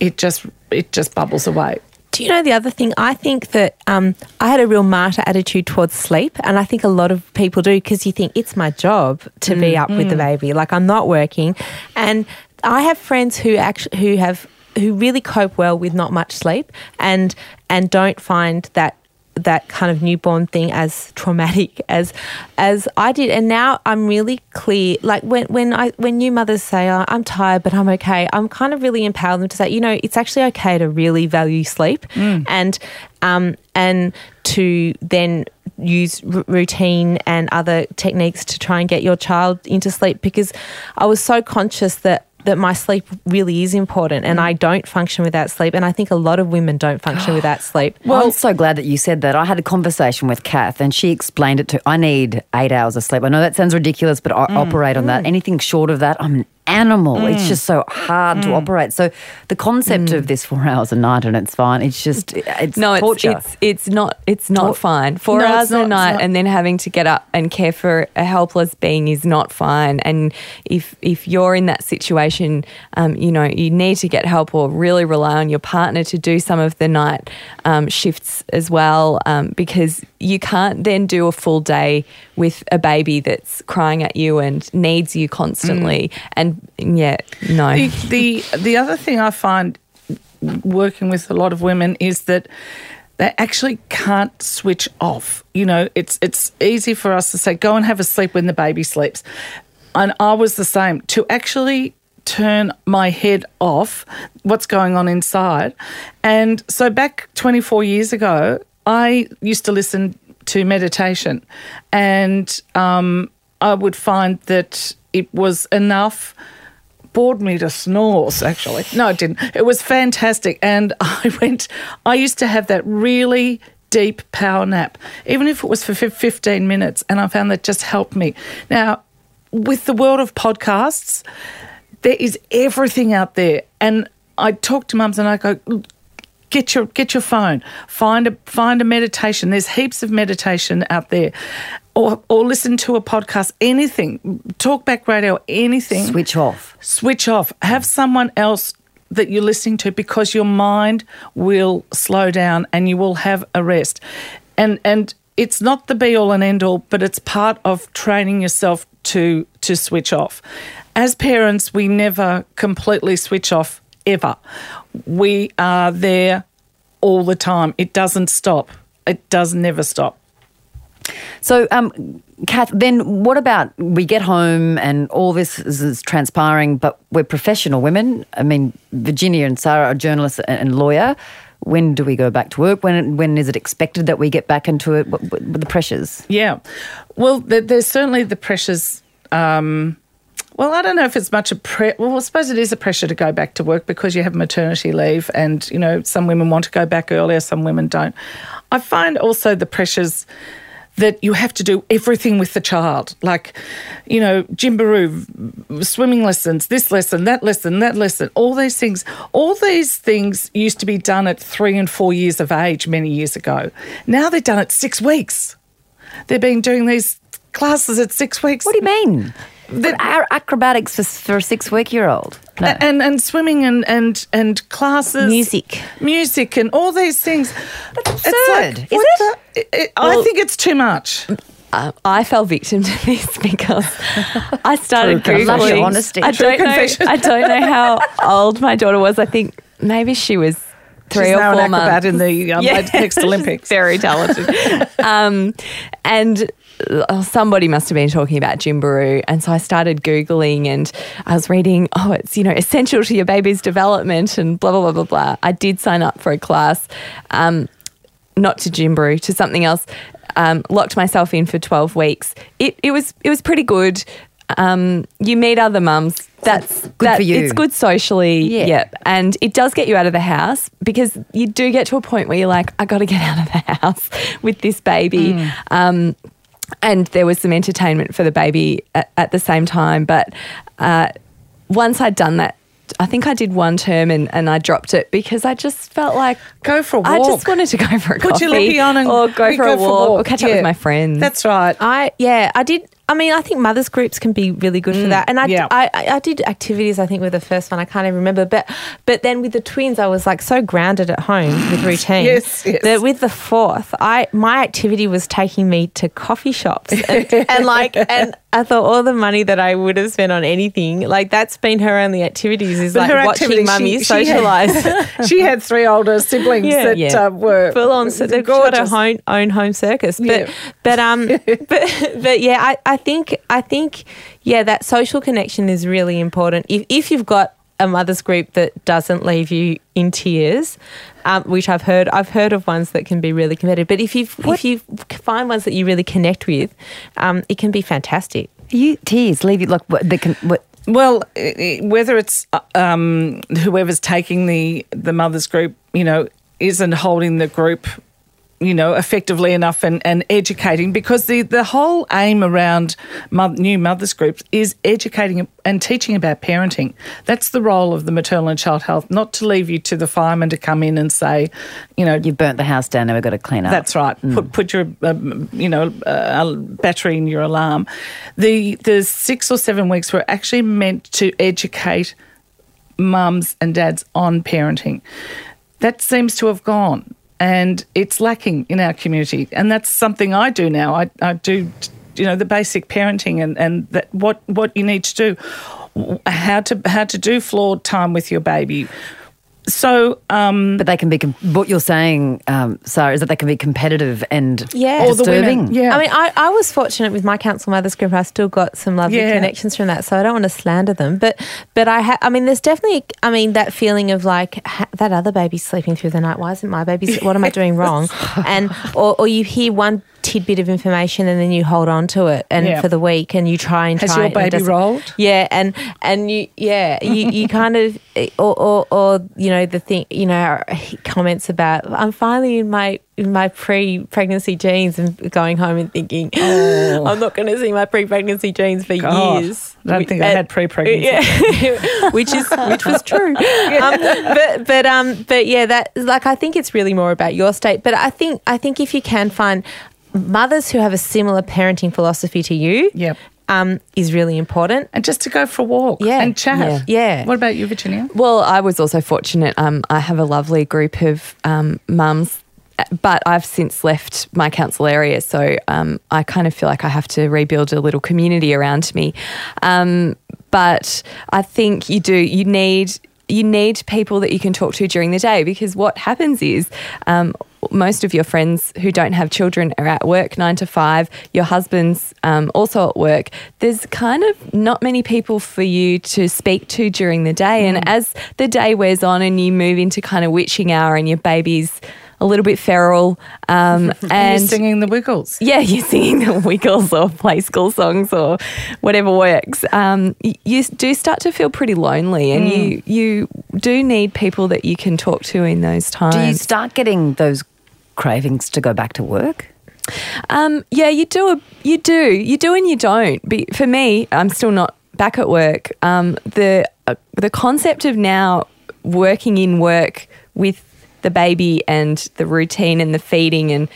it just it just bubbles away. Do you know the other thing? I think that um, I had a real martyr attitude towards sleep, and I think a lot of people do because you think it's my job to be up with the baby. Like I'm not working, and I have friends who actually who have who really cope well with not much sleep, and and don't find that that kind of newborn thing as traumatic as as I did. And now I'm really clear like when when I when new mothers say oh, I'm tired but I'm okay I'm kind of really empower them to say you know it's actually okay to really value sleep and um and to then use r- routine and other techniques to try and get your child into sleep. Because I was so conscious that that my sleep really is important and mm. I don't function without sleep and I think a lot of women don't function without sleep Well, I'm so glad that you said that. I had a conversation with Kath and she explained it to I need eight hours of sleep. I know that sounds ridiculous, but I mm. operate on that. Mm. Anything short of that, I'm an animal. It's just so hard to operate. So the concept of this four hours a night and it's fine, it's just, it's no, it's, torture. it's it's not it's not fine. Four No, hours not, a night and then having to get up and care for a helpless being is not fine. And if if you're in that situation, um, you know you need to get help or really rely on your partner to do some of the night um, shifts as well, um, because you can't then do a full day with a baby that's crying at you and needs you constantly. Mm. And yeah, no. the, the the other thing I find working with a lot of women is that they actually can't switch off. You know, it's it's easy for us to say go and have a sleep when the baby sleeps, and I was the same. To actually turn my head off what's going on inside, and so back 24 years ago, I used to listen to meditation, and um, I would find that it was enough bored me to snores actually. No it didn't. It was fantastic and i went i used to have that really deep power nap even if it was for 15 minutes and i found that just helped me. Now with the world of podcasts there is everything out there and i talk to mums and i go get your get your phone. Find a find a meditation. There's heaps of meditation out there. Or or listen to a podcast. Anything. Talkback radio anything. Switch off. switch off. Have someone else that you're listening to because your mind will slow down and you will have a rest. And and it's not the be all and end all but it's part of training yourself to to switch off. As parents we never completely switch off ever we are there all the time it doesn't stop it does never stop So, um, Kath, then what about we get home and all this is, is transpiring, but we're professional women. I mean, Virginia and Sarah are journalists and, and lawyer. When do we go back to work? When when is it expected that we get back into it? What, what, what the pressures? Yeah. Well, there, there's certainly the pressures. Um, well, I don't know if it's much a pre. Well, I suppose it is a pressure to go back to work because you have maternity leave, and you know some women want to go back earlier, some women don't. I find also the pressures that you have to do everything with the child, like you know Gymbaroo, swimming lessons, this lesson, that lesson, that lesson, all these things. All these things used to be done at three and four years of age many years ago. Now they're done at six weeks. They've been doing these classes at six weeks. What do you mean? The, acrobatics for, for a six week year old. No. A- And and swimming and and and classes, Music. music, and all these things. That's absurd, is it? the- it- I think it's too much. Um, I fell victim to this because I started True confession. googling. Love your honesty. I don't know. confession. I don't know how old my daughter was. I think maybe she was three She's or now four an acrobat months. in the um, next Olympics. Very talented. um, and uh, somebody must have been talking about Gymbaroo. And so I started Googling and I was reading, oh, it's, you know, essential to your baby's development and blah, blah, blah, blah, blah. I did sign up for a class, um, not to Gymbaroo, to something else. Um, locked myself in for 12 weeks. It, it was it was pretty good. Um, you meet other mums. That's good for you. It's good socially. Yeah. Yeah. And it does get you out of the house because you do get to a point where you're like, I got to get out of the house with this baby. Mm. Um, and there was some entertainment for the baby at, at the same time. But uh, once I'd done that, I think I did one term and, and I dropped it because I just felt like Go for a walk. I just wanted to go for a Put coffee your lippy on and or go we for, a, walk, or catch up with my friends. That's right. I yeah, I did. I mean, I think mothers groups can be really good for that. And I, yeah. I, I, did activities. I think with the first one, I can't even remember. But but then with the twins, I was like so grounded at home with routine. Yes, yes. That with the fourth, I my activity was taking me to coffee shops and, and like and I thought all the money that I would have spent on anything like that's been her only activities is But like her watching mummy she- she had- socialise. she had three older siblings Yeah. that Yeah. Uh, were full on. So they've got a gorgeous. home, own home circus. But Yeah. but um but but yeah, I, I think I think yeah that social connection is really important. If if you've got a mother's group that doesn't leave you in tears, um, which I've heard I've heard of ones that can be really competitive. But if you if you find ones that you really connect with, um, it can be fantastic. You tears leave you like what they can what Well, i- i- whether it's uh, um, whoever's taking the the mother's group, you know, isn't holding the group, you know, effectively enough and, and educating, because the the whole aim around mo- new mothers groups is educating and teaching about parenting. That's the role of the maternal and child health, not to leave you to the fireman to come in and say, you know, you've burnt the house down now we've got to clean up. that's right. Put put your um, you know uh, battery in your alarm. The the six or seven weeks were actually meant to educate mums and dads on parenting. That seems to have gone, and it's lacking in our community. And that's something I do now. I, I do you know the basic parenting and and that what what you need to do, how to how to do floor time with your baby. So um, But they can be. Com- what you're saying, um, Sarah, is that they can be competitive and Yeah. Or the disturbing. women, yeah. I mean, I, I was fortunate with my council mothers group. I still got some lovely Yeah. connections from that, so I don't want to slander them. But but I ha- I mean, there's definitely I mean that feeling of like ha- that other baby's sleeping through the night. Why isn't my baby? What am I doing wrong? And or or you hear one tidbit of information and then you hold on to it and Yeah. for the week and you try and Has try your baby rolled? yeah and and you yeah you, you kind of or, or or you know the thing you know comments about i'm finally in my in my pre-pregnancy jeans and going home and thinking i'm not going to see my pre-pregnancy jeans for Oh. God, years I don't think I had pre-pregnancy. yeah, which is which was true um, but but um but yeah that like i think it's really more about your state but i think i think if you can find mothers who have a similar parenting philosophy to you Yep. um, is really important and just to go for a walk Yeah. and chat. Yeah. Yeah. What about you, Virginia? Well, I was also fortunate. Um, I have a lovely group of um, mums, but I've since left my council area, so um, I kind of feel like I have to rebuild a little community around me. Um, but I think you do. You need you need people that you can talk to during the day because what happens is. Um, most of your friends who don't have children are at work nine to five. Your husband's um, also at work. There's kind of not many people for you to speak to during the day. And as the day wears on and you move into kind of witching hour and your baby's a little bit feral, um, And, you're singing the Wiggles. yeah, you're singing the Wiggles or play school songs or whatever works. Um, you do start to feel pretty lonely, and you you do need people that you can talk to in those times. Do you start getting those cravings to go back to work? Um, yeah, you do. A, you do. You do, and you don't. Be, for me, I'm still not back at work. Um, the uh, the concept of now working in work with the baby and the routine and the feeding and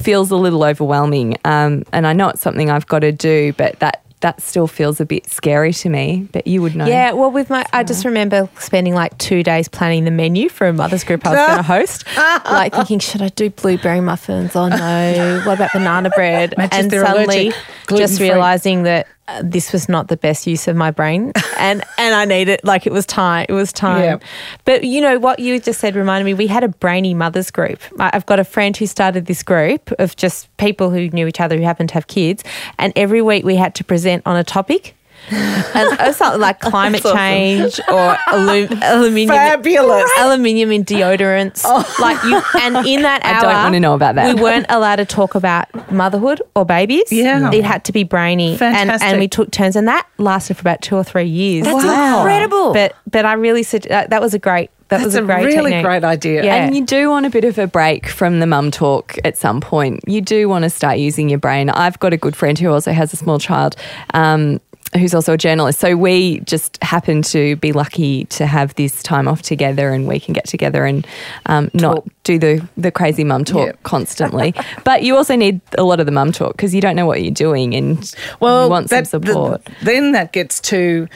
feels a little overwhelming. Um, and I know it's something I've got to do, but that that still feels a bit scary to me. But you would know. Yeah, well, with my, I just remember spending like two days planning the menu for a mother's group I was going to host. like thinking, should I do blueberry muffins? Oh no, what about banana bread? Imagine and suddenly allergic, just realizing that uh, this was not the best use of my brain and and I needed like it was time it was time. Yeah. but you know what you just said reminded me we had a brainy mothers group. I've got a friend who started this group of just people who knew each other who happened to have kids and every week we had to present on a topic and something like climate change or alum, aluminium Fabulous. aluminium in deodorants like you and in that hour I don't wanna know about that. we weren't allowed to talk about motherhood or babies Yeah. it had to be brainy and Fantastic. and we took turns and that lasted for about two or three years That's incredible. but but I really said that, that was a great that That's was a, a great really technique. great idea. Yeah. And you do want a bit of a break from the mum talk at some point. You do want to start using your brain. I've got a good friend who also has a small child. Um, Who's also a journalist. So we just happen to be lucky to have this time off together and we can get together and um, not do the, the crazy mum talk constantly. but you also need a lot of the mum talk because you don't know what you're doing and Well, you want some that- the- support. then that gets to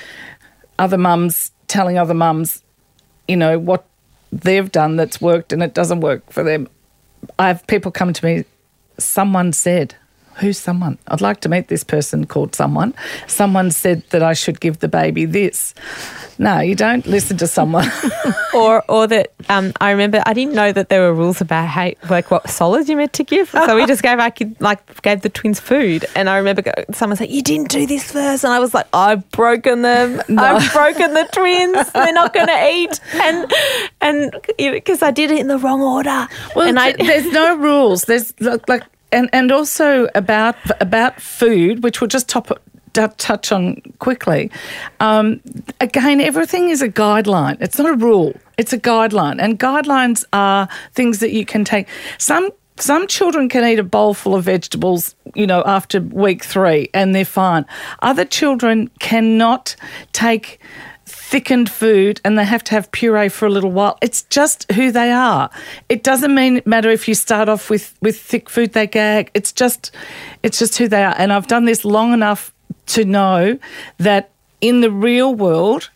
other mums telling other mums, you know, what they've done that's worked and it doesn't work for them. I have people come to me, someone said, Who's someone? I'd like to meet this person called someone. Someone said that I should give the baby this. No, you don't listen to someone. or or that um, I remember I didn't know that there were rules about how like what solids you meant to give. So we just gave our kid like gave the twins food, and I remember someone said you didn't do this first, and I was like I've broken them. I've broken the twins. They're not going to eat, and and because I did it in the wrong order. Well, and I there's no rules. There's like and and also about about food, which we'll just top touch on quickly. Um, again, everything is a guideline. It's not a rule. It's a guideline, and guidelines are things that you can take. Some some children can eat a bowl full of vegetables, you know, after week three, and they're fine. Other children cannot take thickened food and they have to have puree for a little while. It's just who they are. It doesn't mean matter if you start off with, with thick food they gag. It's just it's just who they are. And I've done this long enough to know that in the real world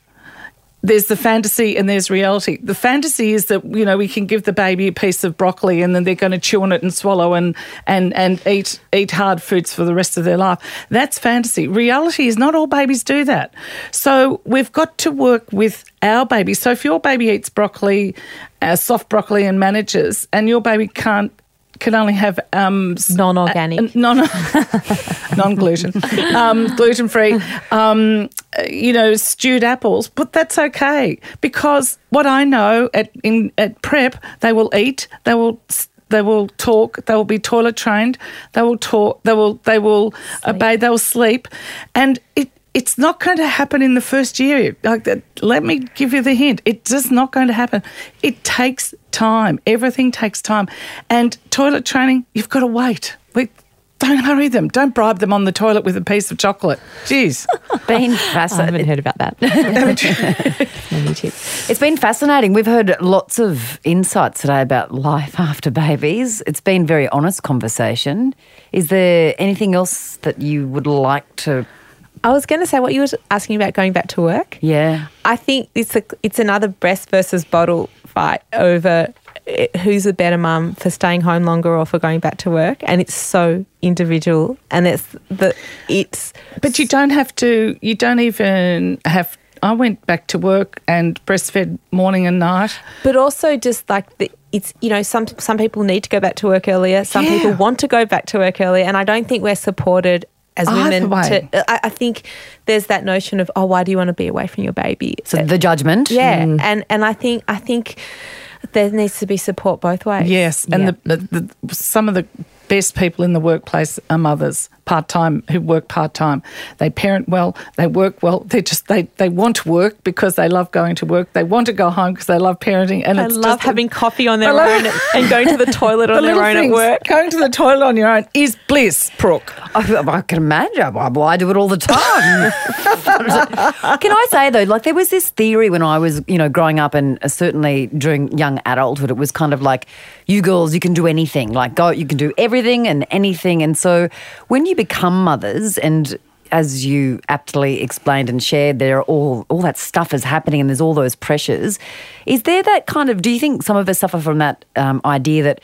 there's the fantasy and there's reality. The fantasy is that you know we can give the baby a piece of broccoli and then they're going to chew on it and swallow and and and eat eat hard foods for the rest of their life. That's fantasy. Reality is not all babies do that. So we've got to work with our baby. So if your baby eats broccoli, uh, soft broccoli, and manages, and your baby can't can only have um, Non-organic. uh, non non gluten, um, gluten free, um, you know, stewed apples. But that's okay because what I know at in at prep, they will eat, they will. They will talk. They will be toilet trained. They will talk. They will. They will obey. They will sleep, and it. It's not going to happen in the first year. Like that. Let me give you the hint. It's just not going to happen. It takes time. Everything takes time, and toilet training. You've got to wait. We, don't hurry them. Don't bribe them on the toilet with a piece of chocolate. Jeez. Been I haven't heard about that. On YouTube. It's been fascinating. We've heard lots of insights today about life after babies. It's been very honest conversation. Is there anything else that you would like to? I was going to say what you were asking about going back to work. Yeah. I think it's a, it's another breast versus bottle fight over eh, who's a better mum for staying home longer or for going back to work, and it's so individual. And it's the it's But you don't have to, you don't even have. I went back to work and breastfed morning and night. but also just like the, it's you know some some people need to go back to work earlier. Some Yeah. people want to go back to work earlier, and I don't think we're supported. As women, to, I, I think there's that notion of oh, why do you want to be away from your baby? So the judgment. Yeah, mm. and and I think I think there needs to be support both ways. Yes, and the, the, the some of the best people in the workplace are mothers, part time who work part time. They parent well, they work well. They just they they want to work because they love going to work. They want to go home because they love parenting, and I it's love just having coffee on their love- own and going to the toilet the on their little own at work. Going to the toilet on your own is bliss, Brooke. I, I can imagine. Well, I do it all the time. can I say though, like there was this theory when I was, you know, growing up, and uh, certainly during young adulthood, it was kind of like, you girls, you can do anything. Like, go, you can do everything and anything. And so, when you become mothers, and as you aptly explained and shared, there are all all that stuff is happening, and there's all those pressures. Is there that kind of? Do you think some of us suffer from that um, idea that?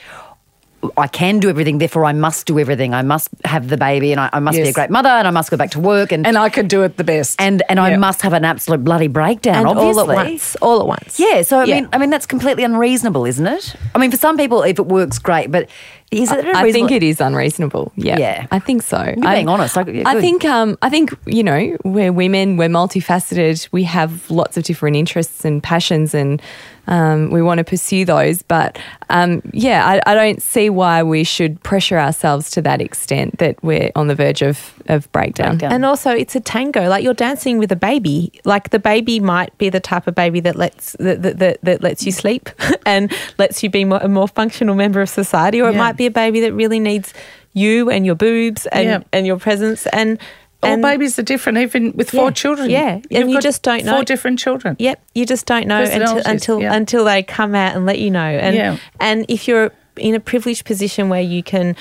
I can do everything, therefore I must do everything. I must have the baby, and I, I must be a great mother, and I must go back to work, and And I could do it the best. and and I must have an absolute bloody breakdown. and obviously. all at once. All at once. Yeah, so I Yeah. mean, I mean that's completely unreasonable, isn't it? I mean, for some people, if it works, great, but is it? I think it is unreasonable. Yeah, Yeah. I think so. You're being honest. I- yeah, I think. Um, I think you know we're women. We're multifaceted. We have lots of different interests and passions, and um, we want to pursue those. But um, yeah, I, I don't see why we should pressure ourselves to that extent that we're on the verge of of breakdown. Breakdown. And also, it's a tango. Like you're dancing with a baby. Like the baby might be the type of baby that lets that that, that, that lets you sleep and lets you be more, a more functional member of society, or it might be a baby that really needs you and your boobs and Yeah. and your presence and. All and babies are different, even with four Yeah, children. yeah. And You've you got just don't know. Four different children. Yep, you just don't know until until, yeah. until they come out and let you know. And Yeah. and if you're in a privileged position where you can,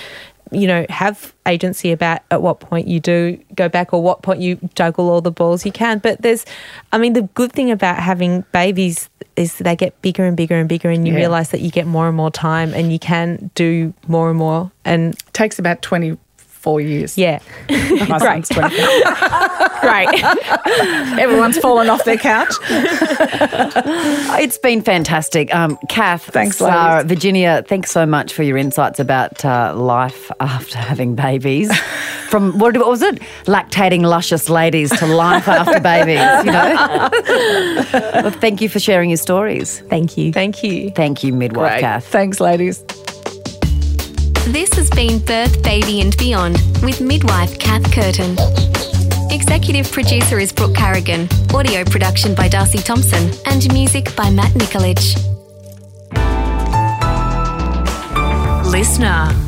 you know, have agency about at what point you do go back or what point you juggle all the balls, you can. But there's, I mean, the good thing about having babies is they get bigger and bigger and bigger, and you Yeah. realize that you get more and more time, and you can do more and more. And takes about 24 years. yeah, My Great. son's 24. great. Everyone's fallen off their couch. It's been fantastic. Um, Kath, Thanks, Sarah, ladies. Virginia, thanks so much for your insights about uh, life after having babies. From what, what was it? Lactating luscious ladies to life after babies, you know? well, thank you for sharing your stories. Thank you. Thank you. Thank you, midwife Great. Kath. Thanks, ladies. This has been Birth, Baby and Beyond with midwife Kath Curtin. Executive producer is Brooke Carrigan. Audio production by Darcy Thompson. And music by Matt Nikolic. Listener.